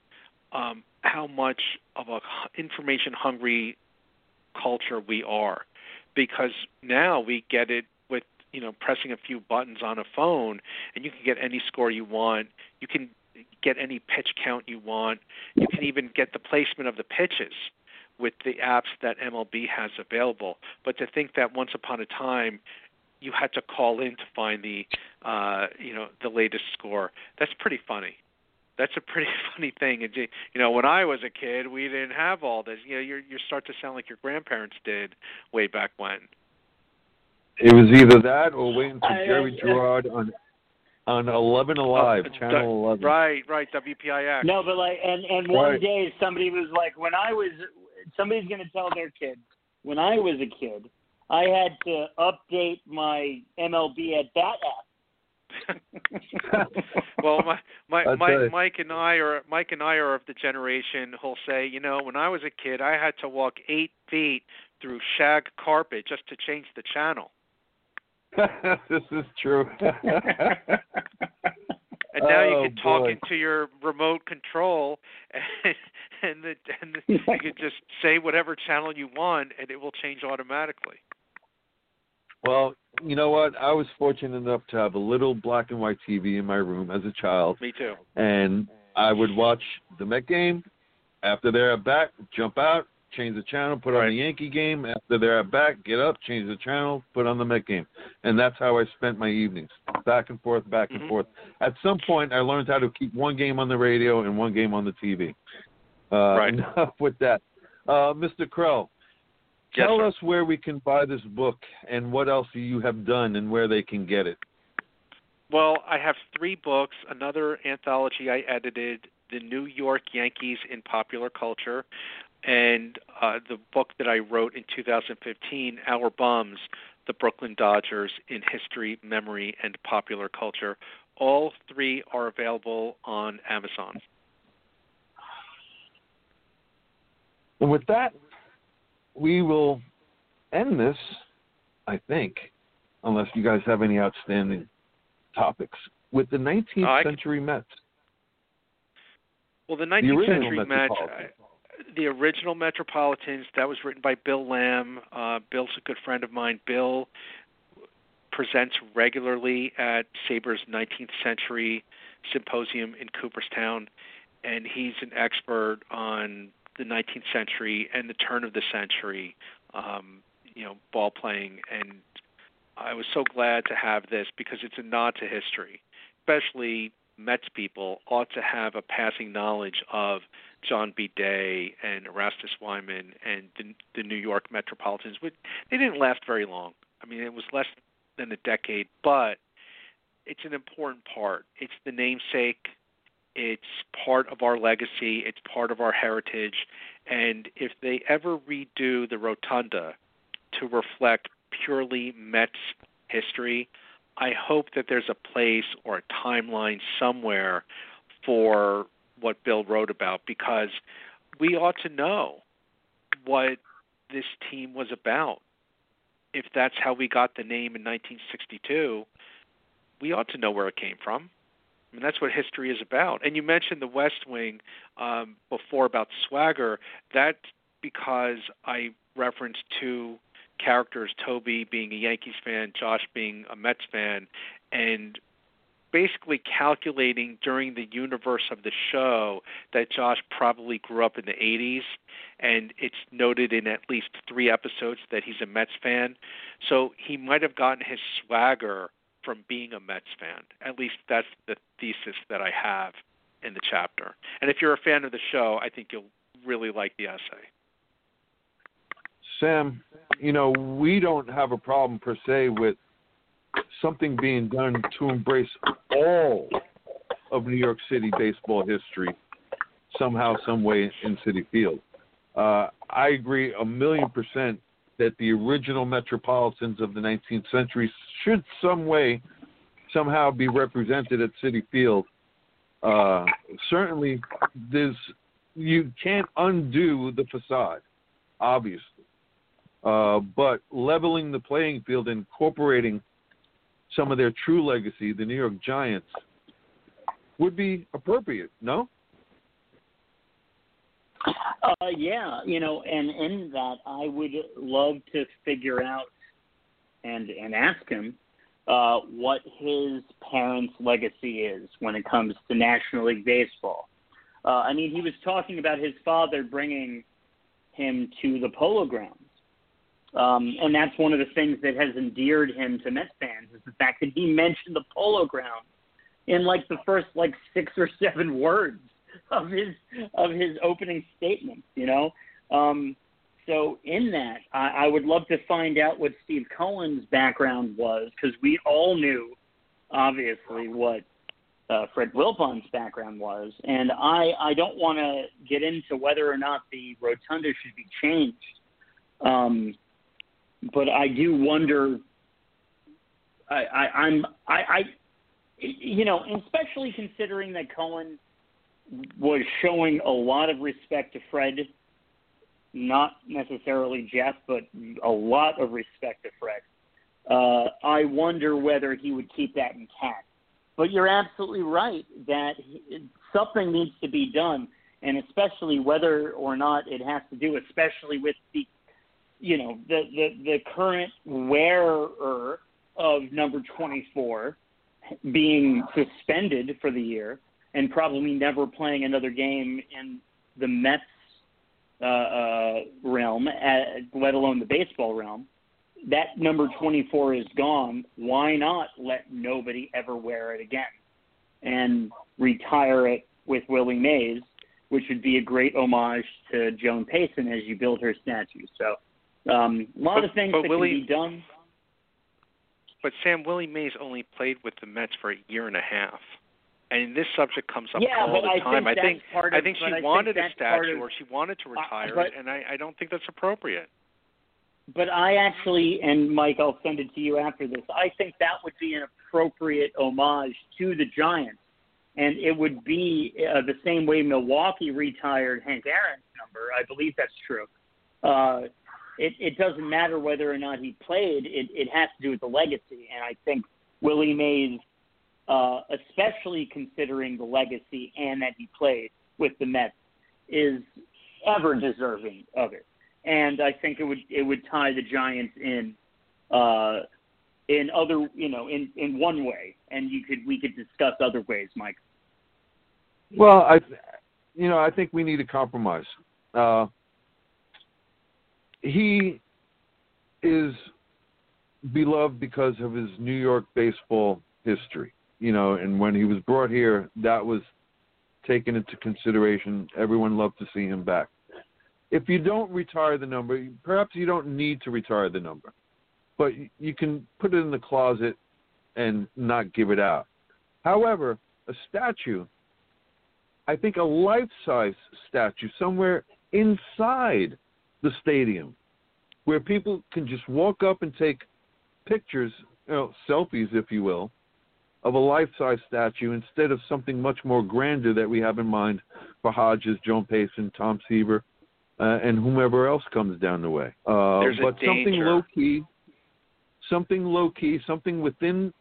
[SPEAKER 4] um, how much of a information hungry culture we are. Because now we get it with you know pressing a few buttons on a phone and you can get any score you want. You can get any pitch count you want. You can even get the placement of the pitches with the apps that MLB has available but to think that once upon a time you had to call in to find the uh you know the latest score that's pretty funny. That's a pretty funny thing. And you know when i was a kid we didn't have all this. You know you you start to sound like your grandparents did way back when.
[SPEAKER 2] It was either that or waiting for Jerry Girard on on Eleven Alive,
[SPEAKER 4] Uh,
[SPEAKER 2] Channel Eleven.
[SPEAKER 4] right right wpix
[SPEAKER 3] No, but like, and and one
[SPEAKER 2] Right.
[SPEAKER 3] day somebody was like, when I was, somebody's gonna tell their kid, when I was a kid, I had to update my MLB at bat app.
[SPEAKER 4] well my my
[SPEAKER 2] I'll
[SPEAKER 4] mike mike and i are mike and i are of the generation who'll say you know when i was a kid i had to walk eight feet through shag carpet just to change the channel
[SPEAKER 2] this is true.
[SPEAKER 4] and now
[SPEAKER 2] Oh,
[SPEAKER 4] you can talk
[SPEAKER 2] boy.
[SPEAKER 4] into your remote control and and, the, and the, you can just say whatever channel you want and it will change automatically
[SPEAKER 2] well, you know what? I was fortunate enough to have a little black and white TV in my room as a child,
[SPEAKER 4] me too
[SPEAKER 2] and I would watch the Met game. After they're bat, jump out, change the channel, put on
[SPEAKER 4] Right.
[SPEAKER 2] the Yankee game. After they're at bat, get up, change the channel, put on the Met game, and that's how I spent my evenings, back and forth, back and
[SPEAKER 4] Mhm.
[SPEAKER 2] forth. At some point, I learned how to keep one game on the radio and one game on the TV. Uh,
[SPEAKER 4] Right.
[SPEAKER 2] Enough with that, uh, Mr.
[SPEAKER 4] Yes,
[SPEAKER 2] Tell
[SPEAKER 4] sir.
[SPEAKER 2] us where we can buy this book and what else you have done and where they can get it.
[SPEAKER 4] Well, I have three books. Another anthology I edited, The New York Yankees in Popular Culture, and uh, the book that I wrote in 2015, Our Bums, The Brooklyn Dodgers in History, Memory, and Popular Culture. All three are available on Amazon.
[SPEAKER 2] And with that, we will end this, I think, unless you guys have any outstanding topics, with the 19th
[SPEAKER 4] Oh, I can-
[SPEAKER 2] century Mets.
[SPEAKER 4] Well, the
[SPEAKER 2] The
[SPEAKER 4] 19th
[SPEAKER 2] original
[SPEAKER 4] century
[SPEAKER 2] Metropolitan.
[SPEAKER 4] The original Metropolitans, that was written by Bill Lamb. Uh, Bill's a good friend of mine. Bill presents regularly at SABR's 19th Century Symposium in Cooperstown, and he's an expert on the 19th century and the turn of the century, um, you know, ball playing, and I was so glad to have this because it's a nod to history, especially Mets people ought to have a passing knowledge of John B. Day and Erastus Wiman and the, the New York Metropolitans. But they didn't last very long. I mean, it was less than a decade, but it's an important part. It's the namesake. It's part of our legacy. It's part of our heritage. And if they ever redo the rotunda to reflect purely Mets history, I hope that there's a place or a timeline somewhere for what Bill wrote about because we ought to know what this team was about. If that's how we got the name in 1962, we ought to know where it came from. I mean, that's what history is about. And you mentioned the West Wing um, before about swagger. That's because I referenced two characters, Toby being a Yankees fan, Josh being a Mets fan, and basically calculating during the universe of the show that Josh probably grew up in the 80s, and it's noted in at least three episodes that he's a Mets fan. So he might have gotten his swagger from being a Mets fan. At least that's the thesis that I have in the chapter. And if you're a fan of the show, I think you'll really like the essay.
[SPEAKER 2] Sam, you know, we don't have a problem per se with something being done to embrace all of New York City baseball history somehow, some way in Citi Field. Uh, I agree a million percent that the original Metropolitans of the 19th century should some way, somehow be represented at Citi Field. Uh, certainly, there's you can't undo the facade, obviously. Uh, but leveling the playing field, incorporating some of their true legacy, the New York Giants, would be appropriate. No.
[SPEAKER 3] Uh, yeah, you know, and in that, I would love to figure out and and ask him uh, what his parents' legacy is when it comes to National League Baseball. Uh, I mean, he was talking about his father bringing him to the Polo Grounds, um, and that's one of the things that has endeared him to Mets fans is the fact that he mentioned the Polo Grounds in like the first like six or seven words of his of his opening statement. You know, um, so in that, I, I would love to find out what Steve Cohen's background was because we all knew, obviously, what uh, Fred Wilpon's background was, and I I don't want to get into whether or not the rotunda should be changed. Um, but I do wonder. I, I I'm I, I you know, especially considering that Cohen was showing a lot of respect to Fred, not necessarily Jeff, but a lot of respect to Fred. Uh, I wonder whether he would keep that intact. But you're absolutely right that something needs to be done, and especially whether or not it has to do, especially with the you know the the the current wearer of number 24 being suspended for the year and probably never playing another game in the Mets uh, uh, realm, at, let alone the baseball realm. That number 24 is gone. Why not let nobody ever wear it again and retire it with Willie Mays, which would be a great homage to Joan Payson as you build her statue. So um, a lot
[SPEAKER 4] but,
[SPEAKER 3] of things
[SPEAKER 4] that
[SPEAKER 3] Willie,
[SPEAKER 4] can
[SPEAKER 3] be done.
[SPEAKER 4] But Sam Willie Mays only played with the Mets for a year and a half. And this subject comes up
[SPEAKER 3] yeah,
[SPEAKER 4] all
[SPEAKER 3] but
[SPEAKER 4] the
[SPEAKER 3] I
[SPEAKER 4] time.
[SPEAKER 3] think
[SPEAKER 4] I think
[SPEAKER 3] part
[SPEAKER 4] I think she
[SPEAKER 3] I
[SPEAKER 4] wanted
[SPEAKER 3] think
[SPEAKER 4] a statue
[SPEAKER 3] of,
[SPEAKER 4] or she wanted to retire
[SPEAKER 3] uh, but,
[SPEAKER 4] it, and I, I don't think that's appropriate.
[SPEAKER 3] But I actually, and Mike, I'll send it to you after this. I think that would be an appropriate homage to the Giants, and it would be uh, the same way Milwaukee retired Hank Aaron's number. I believe that's true. Uh, it, it doesn't matter whether or not he played. It, it has to do with the legacy, and I think Willie Mays, uh, especially considering the legacy and that he played with the Mets, is ever deserving of it. And I think it would it would tie the Giants in uh, in other you know in in one way, and you could we could discuss other ways, Mike.
[SPEAKER 2] Well, I, you know, I think we need a compromise. Uh, he is beloved because of his New York baseball history. You know, and when he was brought here, that was taken into consideration. Everyone loved to see him back. If you don't retire the number, perhaps you don't need to retire the number, but you can put it in the closet and not give it out. However, a statue, I think a life size statue somewhere inside the stadium where people can just walk up and take pictures, you know, selfies, if you will, of a life size statue instead of something much more grander that we have in mind for Hodges, Joan Payson, Tom Seaver, uh, and whomever else comes down the way. Uh,
[SPEAKER 4] There's a
[SPEAKER 2] but something low key, something low key, something within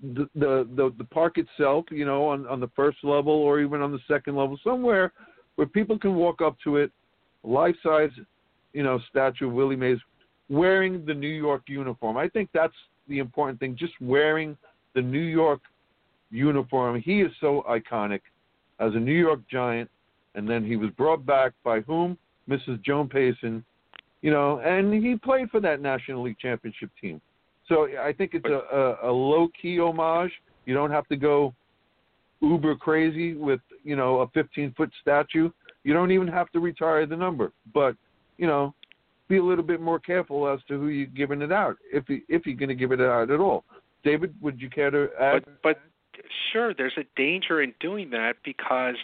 [SPEAKER 2] the, the the the park itself, you know, on on the first level or even on the second level, somewhere where people can walk up to it, life size, you know, statue of Willie Mays, wearing the New York uniform. I think that's the important thing. Just wearing the New York uniform. He is so iconic as a New York Giant, and then he was brought back by whom? Mrs. Joan Payson, you know, and he played for that National League Championship team. So I think it's a, a, a low key homage. You don't have to go uber crazy with you know a 15 foot statue. You don't even have to retire the number, but you know, be a little bit more careful as to who you're giving it out if you, if you're going to give it out at all. David, would you care to add?
[SPEAKER 4] But but sure, there's a danger in doing that because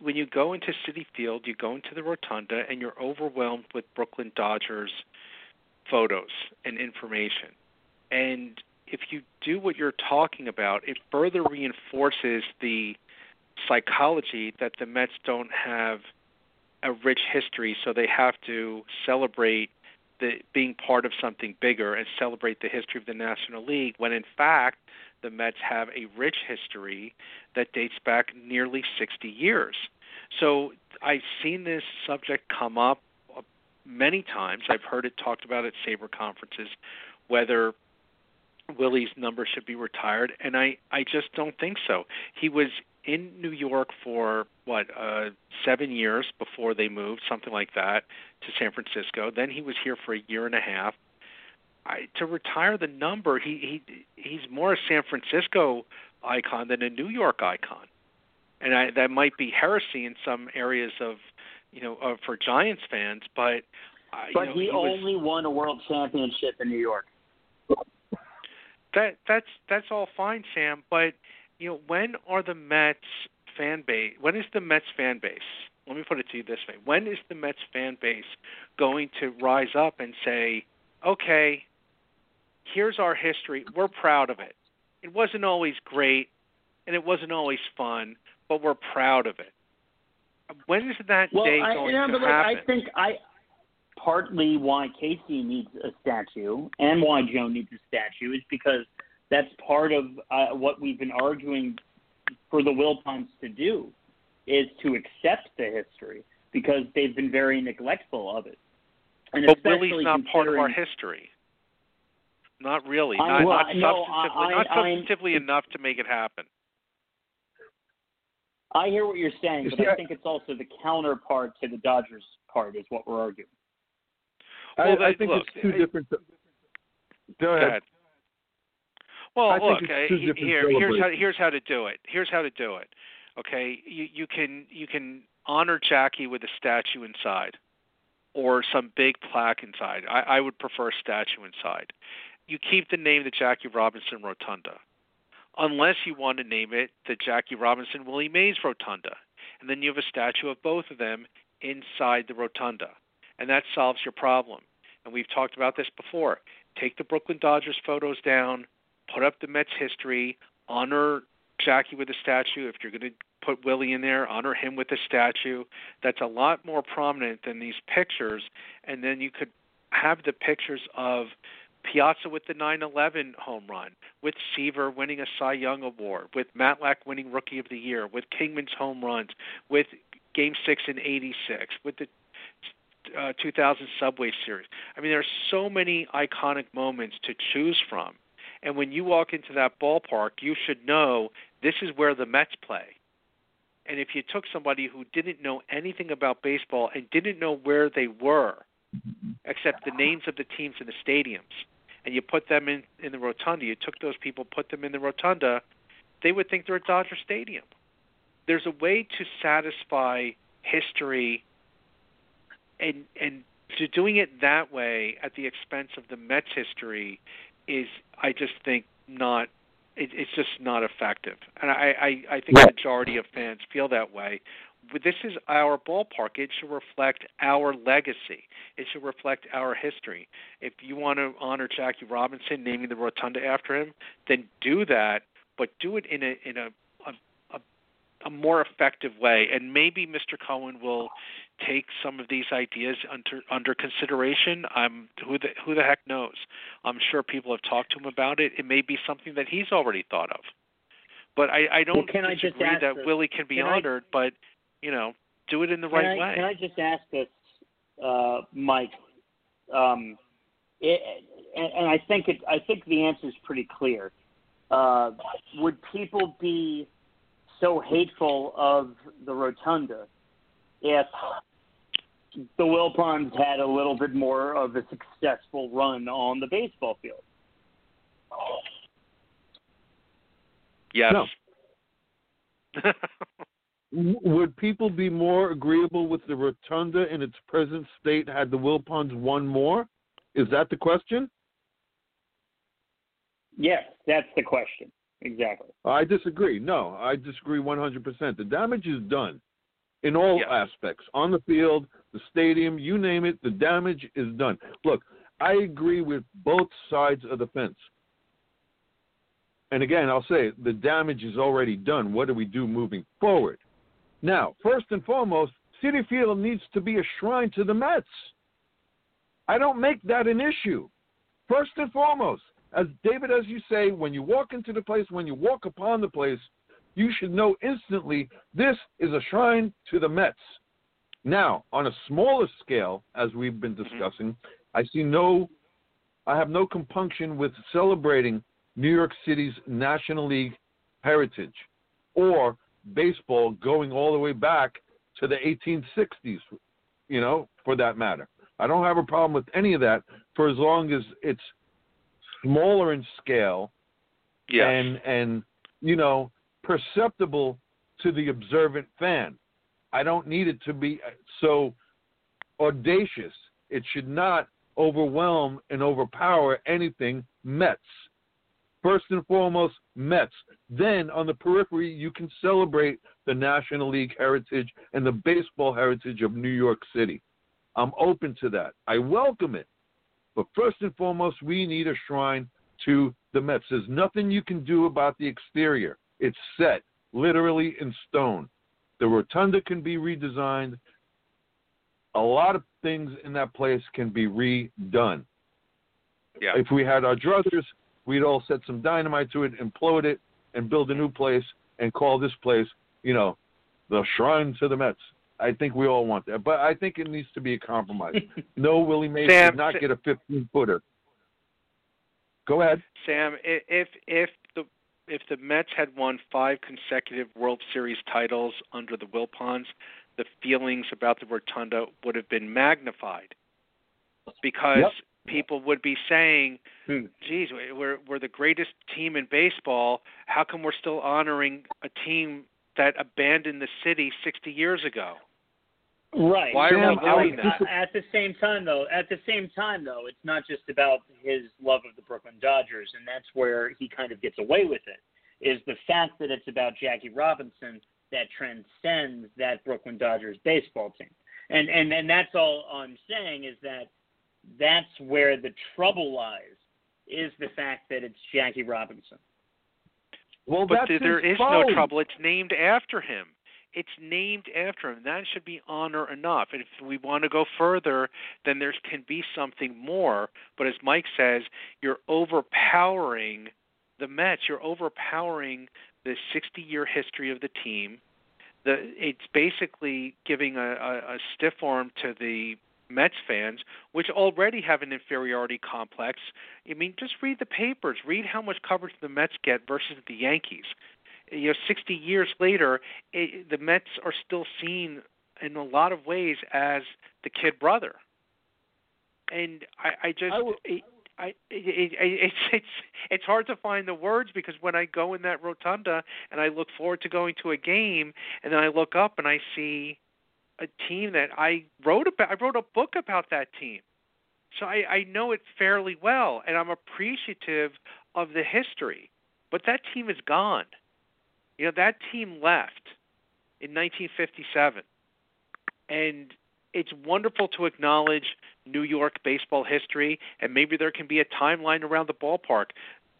[SPEAKER 4] when you go into Citi Field, you go into the rotunda and you're overwhelmed with Brooklyn Dodgers photos and information. And if you do what you're talking about, it further reinforces the psychology that the Mets don't have a rich history, so they have to celebrate the being part of something bigger and celebrate the history of the National League when in fact the Mets have a rich history that dates back nearly 60 years. So I've seen this subject come up uh, many times. I've heard it talked about at SABR conferences whether Willie's number should be retired and I I just don't think so. He was in New York for what uh 7 years before they moved, something like that, to San Francisco. Then he was here for a year and a half. I, to retire the number, he he he's more a San Francisco icon than a New York icon, and I, that might be heresy in some areas of you know of, for Giants fans, but uh,
[SPEAKER 3] But
[SPEAKER 4] you know,
[SPEAKER 3] he,
[SPEAKER 4] he was,
[SPEAKER 3] only won a world championship in New York.
[SPEAKER 4] that that's that's all fine, Sam. But you know, when are the Mets fan base? When is the Mets fan base? Let me put it to you this way: When is the Mets fan base going to rise up and say, "Okay, here's our history. We're proud of it. It wasn't always great, and it wasn't always fun, but we're proud of it." When is that
[SPEAKER 3] Well,
[SPEAKER 4] day
[SPEAKER 3] I,
[SPEAKER 4] going
[SPEAKER 3] you know,
[SPEAKER 4] to happen?
[SPEAKER 3] I think I partly why Casey needs a statue and why Joe needs a statue is because that's part of uh, what we've been arguing for the Wilpons to do is to accept the history because they've been very neglectful of it. And
[SPEAKER 4] but
[SPEAKER 3] especially
[SPEAKER 4] Willie's not part of our history. Not really.
[SPEAKER 3] I-
[SPEAKER 4] Not,
[SPEAKER 3] well,
[SPEAKER 4] not
[SPEAKER 3] no,
[SPEAKER 4] substantively.
[SPEAKER 3] I-
[SPEAKER 4] not
[SPEAKER 3] I- I'm-
[SPEAKER 4] enough to make it happen.
[SPEAKER 3] I hear what you're saying, but
[SPEAKER 2] see,
[SPEAKER 3] I
[SPEAKER 2] I-
[SPEAKER 3] think it's also the counterpart to the Dodgers part is what we're arguing.
[SPEAKER 2] I,
[SPEAKER 4] Well,
[SPEAKER 2] I
[SPEAKER 4] they-
[SPEAKER 2] think
[SPEAKER 4] look,
[SPEAKER 2] it's two
[SPEAKER 4] I-
[SPEAKER 2] different. Go
[SPEAKER 4] Go
[SPEAKER 2] ahead.
[SPEAKER 4] Well,
[SPEAKER 2] I
[SPEAKER 4] look, uh,
[SPEAKER 2] two
[SPEAKER 4] he-
[SPEAKER 2] different
[SPEAKER 4] here, here's how here's how to do it. Here's how to do it. Okay, you you can you can honor Jackie with a statue inside, or some big plaque inside. I, I would prefer a statue inside. You keep the name the Jackie Robinson Rotunda, unless you want to name it the Jackie Robinson Willie Mays Rotunda, and then you have a statue of both of them inside the rotunda, and that solves your problem. And we've talked about this before. Take the Brooklyn Dodgers photos down, put up the Mets history, honor Jackie with a statue. If you're going to put Willie in there, honor him with a statue. That's a lot more prominent than these pictures. And then you could have the pictures of Piazza with the 9/11 home run, with Seaver winning a Cy Young award, with Matlack winning Rookie of the Year, with Kingman's home runs, with Game Six in '86, with the uh, 2000 Subway Series. I mean, there are so many iconic moments to choose from. And when you walk into that ballpark, you should know this is where the Mets play. And if you took somebody who didn't know anything about baseball and didn't know where they were, except the names of the teams in the stadiums, and you put them in in the rotunda, you took those people, put them in the rotunda, they would think they're at Dodger Stadium. There's a way to satisfy history and and to doing it that way at the expense of the Mets history is I just think not it, it's just not effective. And I, I, I think the majority of fans feel that way. But this is our ballpark. It should reflect our legacy. It should reflect our history. If you want to honor Jackie Robinson, naming the rotunda after him, then do that. But do it in a in a a, a more effective way. And maybe Mr. Cohen will take some of these ideas under under consideration. I'm who the who the heck knows. I'm sure people have talked to him about it. It may be something that he's already thought of. But I, I don't
[SPEAKER 5] well, can
[SPEAKER 4] disagree
[SPEAKER 5] I just
[SPEAKER 4] that
[SPEAKER 5] this?
[SPEAKER 4] Willie can be
[SPEAKER 5] can
[SPEAKER 4] honored, I, but you know, do it in the right
[SPEAKER 5] I,
[SPEAKER 4] way.
[SPEAKER 5] Can I just ask this, uh, Mike? Um, it, and, and I think it. I think the answer is pretty clear. Uh, would people be so hateful of the rotunda if the Wilpons had a little bit more of a successful run on the baseball field.
[SPEAKER 4] Yes.
[SPEAKER 2] No. Would people be more agreeable with the rotunda in its present state had the Wilpons won more? Is that the question?
[SPEAKER 5] Yes, that's the question. Exactly.
[SPEAKER 2] I disagree. No, I disagree 100%. The damage is done in all
[SPEAKER 4] yes.
[SPEAKER 2] aspects on the field, the stadium, you name it, the damage is done. Look, I agree with both sides of the fence. And again, I'll say the damage is already done. What do we do moving forward? Now, first and foremost, Citi Field needs to be a shrine to the Mets. I don't make that an issue. First and foremost, as David, as you say, when you walk into the place, when you walk upon the place, you should know instantly this is a shrine to the Mets. Now, on a smaller scale, as we've been mm-hmm. discussing, I see no, I have no compunction with celebrating New York City's National League heritage or baseball going all the way back to the 1860s, you know, for that matter. I don't have a problem with any of that for as long as it's smaller in scale
[SPEAKER 4] yes.
[SPEAKER 2] and and you know perceptible to the observant fan. I don't need it to be uh, so audacious. It should not overwhelm and overpower anything Mets. First and foremost, Mets. Then on the periphery, you can celebrate the National League heritage and the baseball heritage of New York City. I'm open to that. I welcome it. But first and foremost, we need a shrine to the Mets. There's nothing you can do about the exterior. It's set, literally in stone. The rotunda can be redesigned. A lot of things in that place can be redone.
[SPEAKER 4] Yeah.
[SPEAKER 2] If we had our druthers, we'd all set some dynamite to it, implode it, and build a new place and call this place, you know, the shrine to the Mets. I think we all want that, but I think it needs to be a compromise. no, Willie Mays
[SPEAKER 4] Sam,
[SPEAKER 2] did not get a 15 footer. Go ahead,
[SPEAKER 4] Sam. If if the if the Mets had won five consecutive World Series titles under the Wilpons, the feelings about the Rotunda would have been magnified because
[SPEAKER 2] yep.
[SPEAKER 4] people would be saying,
[SPEAKER 5] hmm.
[SPEAKER 4] "Geez, we're we're the greatest team in baseball. How come we're still honoring a team that abandoned the city 60 years ago?"
[SPEAKER 5] Right.
[SPEAKER 4] Why
[SPEAKER 2] Sam,
[SPEAKER 4] are we doing
[SPEAKER 5] at,
[SPEAKER 4] that?
[SPEAKER 5] At the same time, though, at the same time, though, it's not just about his love of the Brooklyn Dodgers, and that's where he kind of gets away with it. Is the fact that it's about Jackie Robinson that transcends that Brooklyn Dodgers baseball team, and and and that's all I'm saying is that that's where the trouble lies. Is the fact that it's Jackie Robinson.
[SPEAKER 2] Well,
[SPEAKER 4] but
[SPEAKER 2] that's
[SPEAKER 4] there
[SPEAKER 2] his
[SPEAKER 4] is
[SPEAKER 2] phone.
[SPEAKER 4] no trouble. It's named after him. It's named after him. That should be honor enough. And if we want to go further, then there can be something more. But as Mike says, you're overpowering the Mets. You're overpowering the 60-year history of the team. The it's basically giving a, a, a stiff arm to the Mets fans, which already have an inferiority complex. I mean, just read the papers. Read how much coverage the Mets get versus the Yankees. You know, 60 years later, it, the Mets are still seen in a lot of ways as the kid brother. And I, I just,
[SPEAKER 2] I will-
[SPEAKER 4] it, I, it, eh, it, it's it's it's hard to find the words because when I go in that rotunda and I look forward to going to a game, and then I look up and I see a team that I wrote about. I wrote a book about that team, so I, I know it fairly well, and I'm appreciative of the history. But that team is gone. You know that team left in 1957, and it's wonderful to acknowledge New York baseball history, and maybe there can be a timeline around the ballpark.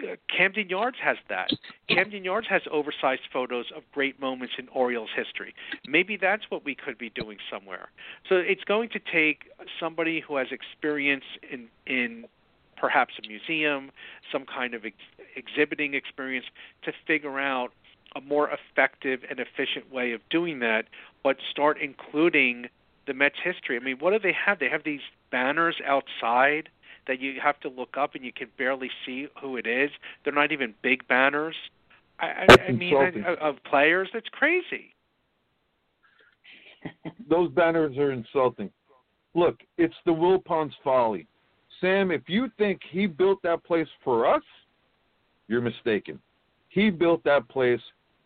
[SPEAKER 4] Uh, Camden Yards has that. Camden Yards has oversized photos of great moments in Orioles history. Maybe that's what we could be doing somewhere. So it's going to take somebody who has experience in in perhaps a museum, some kind of ex- exhibiting experience to figure out a more effective and efficient way of doing that, but start including the Mets history. I mean, what do they have? They have these banners outside that you have to look up and you can barely see who it is. They're not even big banners. I, I, I mean. I, uh, of players, that's crazy.
[SPEAKER 2] Those banners are insulting. Look, it's the Wilpons folly. Sam, if you think he built that place for us, you're mistaken. He built that place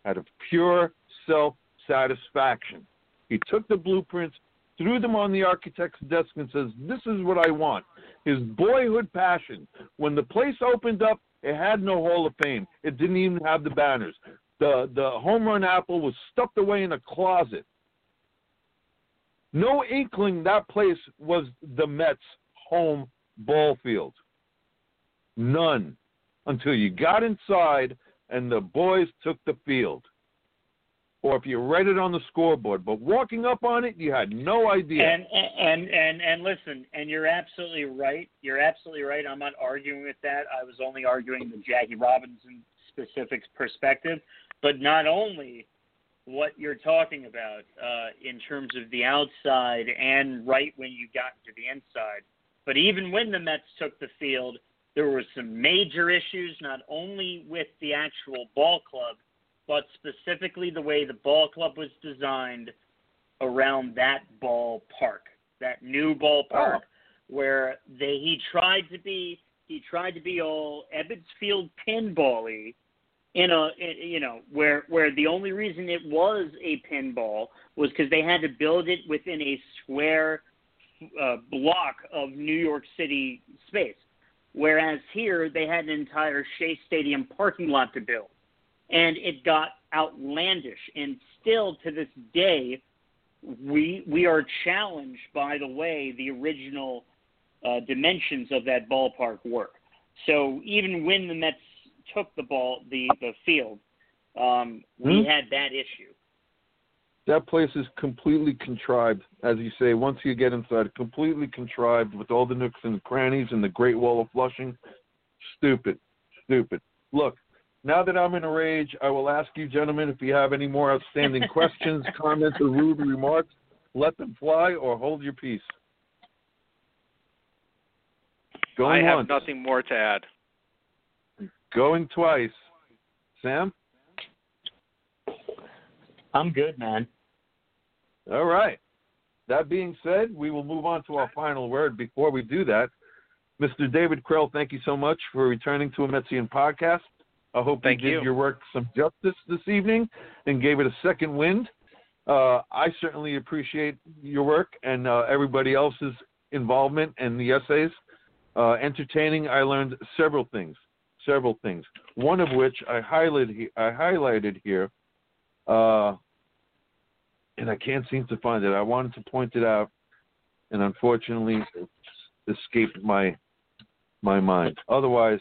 [SPEAKER 2] out of pure self satisfaction. He took the blueprints, threw them on the architect's desk, and says, This is what I want. His boyhood passion. When the place opened up, it had no Hall of Fame. It didn't even have the banners. The the home run apple was stuffed away in a closet. No inkling that place was the Mets' home ball field. None. Until you got inside and the boys took the field. Or if you read it on the scoreboard. But walking up on it, you had no idea.
[SPEAKER 3] And and and and listen, and you're absolutely right. You're absolutely right. I'm not arguing with that. I was only arguing the Jackie Robinson specifics perspective. But not only what you're talking about uh, in terms of the outside and right when you got to the inside, but even when the Mets took the field, there were some major issues, not only with the actual ball club, but specifically the way the ball club was designed around that ballpark, that new ballpark, where they he tried to be he tried to be all Ebbets Field pinball-y in a in, you know where where the only reason it was a pinball was because they had to build it within a square uh, block of New York City space. Whereas here they had an entire Shea Stadium parking lot to build, and it got outlandish. And still to this day, we we are challenged by the way the original uh, dimensions of that ballpark work. So even when the Mets took the ball the the field, um, we
[SPEAKER 2] Hmm?
[SPEAKER 3] had that issue.
[SPEAKER 2] That place is completely contrived, as you say. Once you get inside, completely contrived with all the nooks and crannies and the Great Wall of Flushing. Stupid, stupid. Look, now that I'm in a rage, I will ask you, gentlemen, if you have any more outstanding questions, comments, or rude remarks. Let them fly, or hold your peace. Going
[SPEAKER 4] I have
[SPEAKER 2] once,
[SPEAKER 4] nothing more to add.
[SPEAKER 2] going twice. Sam.
[SPEAKER 5] I'm good, man.
[SPEAKER 2] All right. That being said, we will move on to our final word. Before we do that, Mr. David Krell, thank you so much for returning to a Metsian podcast. I hope
[SPEAKER 4] Thank
[SPEAKER 2] you did your work some justice this evening and gave it a second wind. Uh, I certainly appreciate your work and uh, everybody else's involvement in the essays. Uh, entertaining, I learned several things, several things. One of which I highlighted, I highlighted here, uh, and I can't seem to find it. I wanted to point it out, and unfortunately, it escaped my my mind. Otherwise,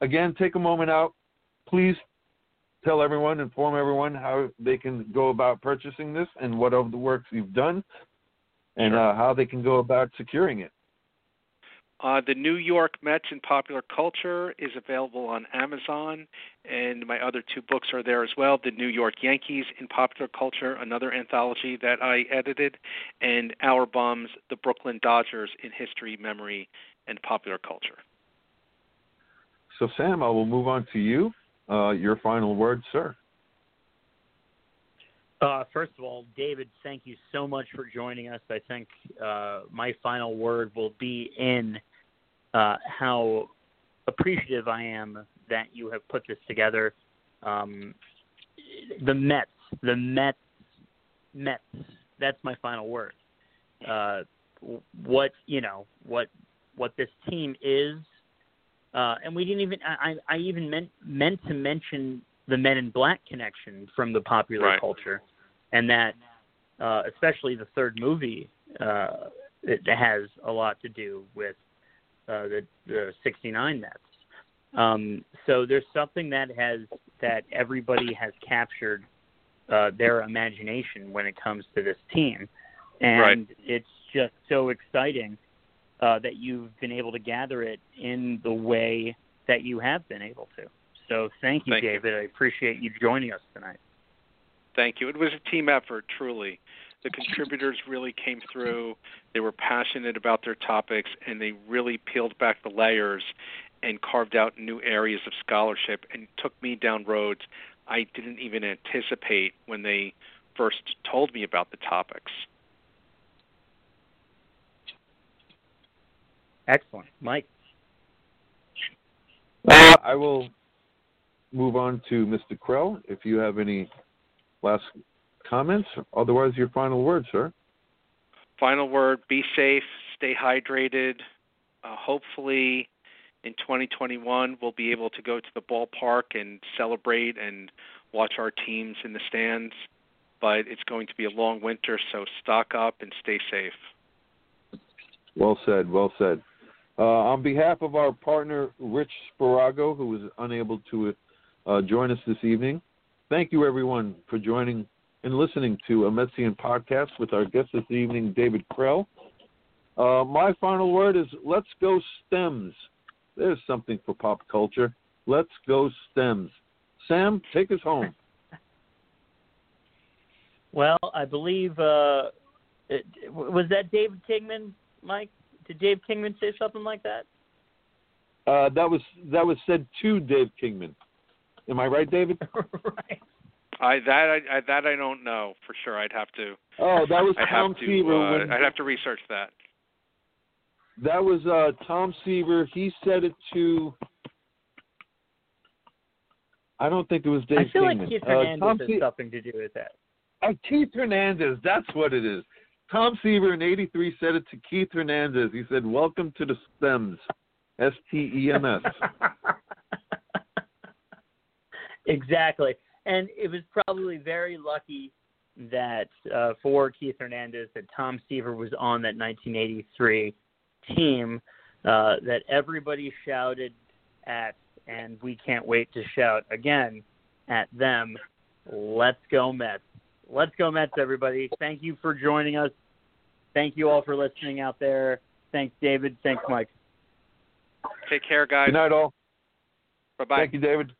[SPEAKER 2] again, take a moment out. Please tell everyone, inform everyone how they can go about purchasing this and what of the works you've done, and uh, how they can go about securing it.
[SPEAKER 4] Uh, the New York Mets in Popular Culture is available on Amazon, and my other two books are there as well. The New York Yankees in Popular Culture, another anthology that I edited, and Our Bums, The Brooklyn Dodgers in History, Memory, and Popular Culture.
[SPEAKER 2] So, Sam, I will move on to you. Uh, your final word, sir.
[SPEAKER 3] Uh, first of all, David, thank you so much for joining us. I think uh, my final word will be in uh, how appreciative I am that you have put this together. Um, the Mets, the Mets, Mets. That's my final word. Uh, what you know, what what this team is, uh, and we didn't even. I, I even meant meant to mention the Men in Black connection from the popular
[SPEAKER 4] Right.
[SPEAKER 3] culture, and that uh, especially the third movie uh, it has a lot to do with uh, the the '69 Mets. Um, so there's something that has that everybody has captured uh, their imagination when it comes to this team, and
[SPEAKER 4] Right.
[SPEAKER 3] it's just so exciting uh, that you've been able to gather it in the way that you have been able to. So thank you,
[SPEAKER 4] Thank you.
[SPEAKER 3] David. I appreciate you joining us tonight.
[SPEAKER 4] Thank you. It was a team effort, truly. The contributors really came through. They were passionate about their topics, and they really peeled back the layers and carved out new areas of scholarship and took me down roads I didn't even anticipate when they first told me about the topics.
[SPEAKER 3] Excellent, Mike.
[SPEAKER 2] Uh, I will move on to Mr. Krell if you have any last comments. Otherwise, your final word, sir.
[SPEAKER 4] Final word be safe, stay hydrated. Uh, hopefully, in 2021, we'll be able to go to the ballpark and celebrate and watch our teams in the stands. But it's going to be a long winter, so stock up and stay safe.
[SPEAKER 2] Well said. Well said. Uh, on behalf of our partner, Rich Sparago, who was unable to uh, join us this evening, thank you, everyone, for joining and listening to a Metsian podcast with our guest this evening, David Krell. Uh, my final word is let's go stems. There's something for pop culture. Let's go stems. Sam, take us home.
[SPEAKER 3] Well, I believe uh, it, was that David Kingman, Mike. Did Dave Kingman say something like that?
[SPEAKER 2] Uh, that was that was said to Dave Kingman. Am I right, David?
[SPEAKER 3] right.
[SPEAKER 4] I that I, I that I don't know for sure. I'd have to.
[SPEAKER 2] Oh, that was
[SPEAKER 4] I
[SPEAKER 2] Tom
[SPEAKER 4] to.
[SPEAKER 2] Seaver.
[SPEAKER 4] Uh,
[SPEAKER 2] when-
[SPEAKER 4] I'd have to research that.
[SPEAKER 2] That was uh, Tom Seaver. He said it to. I don't think it was Dave
[SPEAKER 3] I feel
[SPEAKER 2] Kingman.
[SPEAKER 3] like Keith
[SPEAKER 2] Uh,
[SPEAKER 3] Hernandez
[SPEAKER 2] Tom
[SPEAKER 3] has
[SPEAKER 2] Se-
[SPEAKER 3] something to do with that.
[SPEAKER 2] uh, Keith Hernandez. That's what it is. Tom Seaver in '83 said it to Keith Hernandez. He said, "Welcome to the Stems." S T E M S.
[SPEAKER 3] exactly. And it was probably very lucky that uh, for Keith Hernandez that Tom Seaver was on that 1983 team uh, that everybody shouted at, and we can't wait to shout again at them. Let's go Mets! Let's go Mets, everybody! Thank you for joining us. Thank you all for listening out there. Thanks, David. Thanks, Mike.
[SPEAKER 4] Take care, guys.
[SPEAKER 2] Good night, all.
[SPEAKER 4] Bye bye.
[SPEAKER 2] Thank you, David.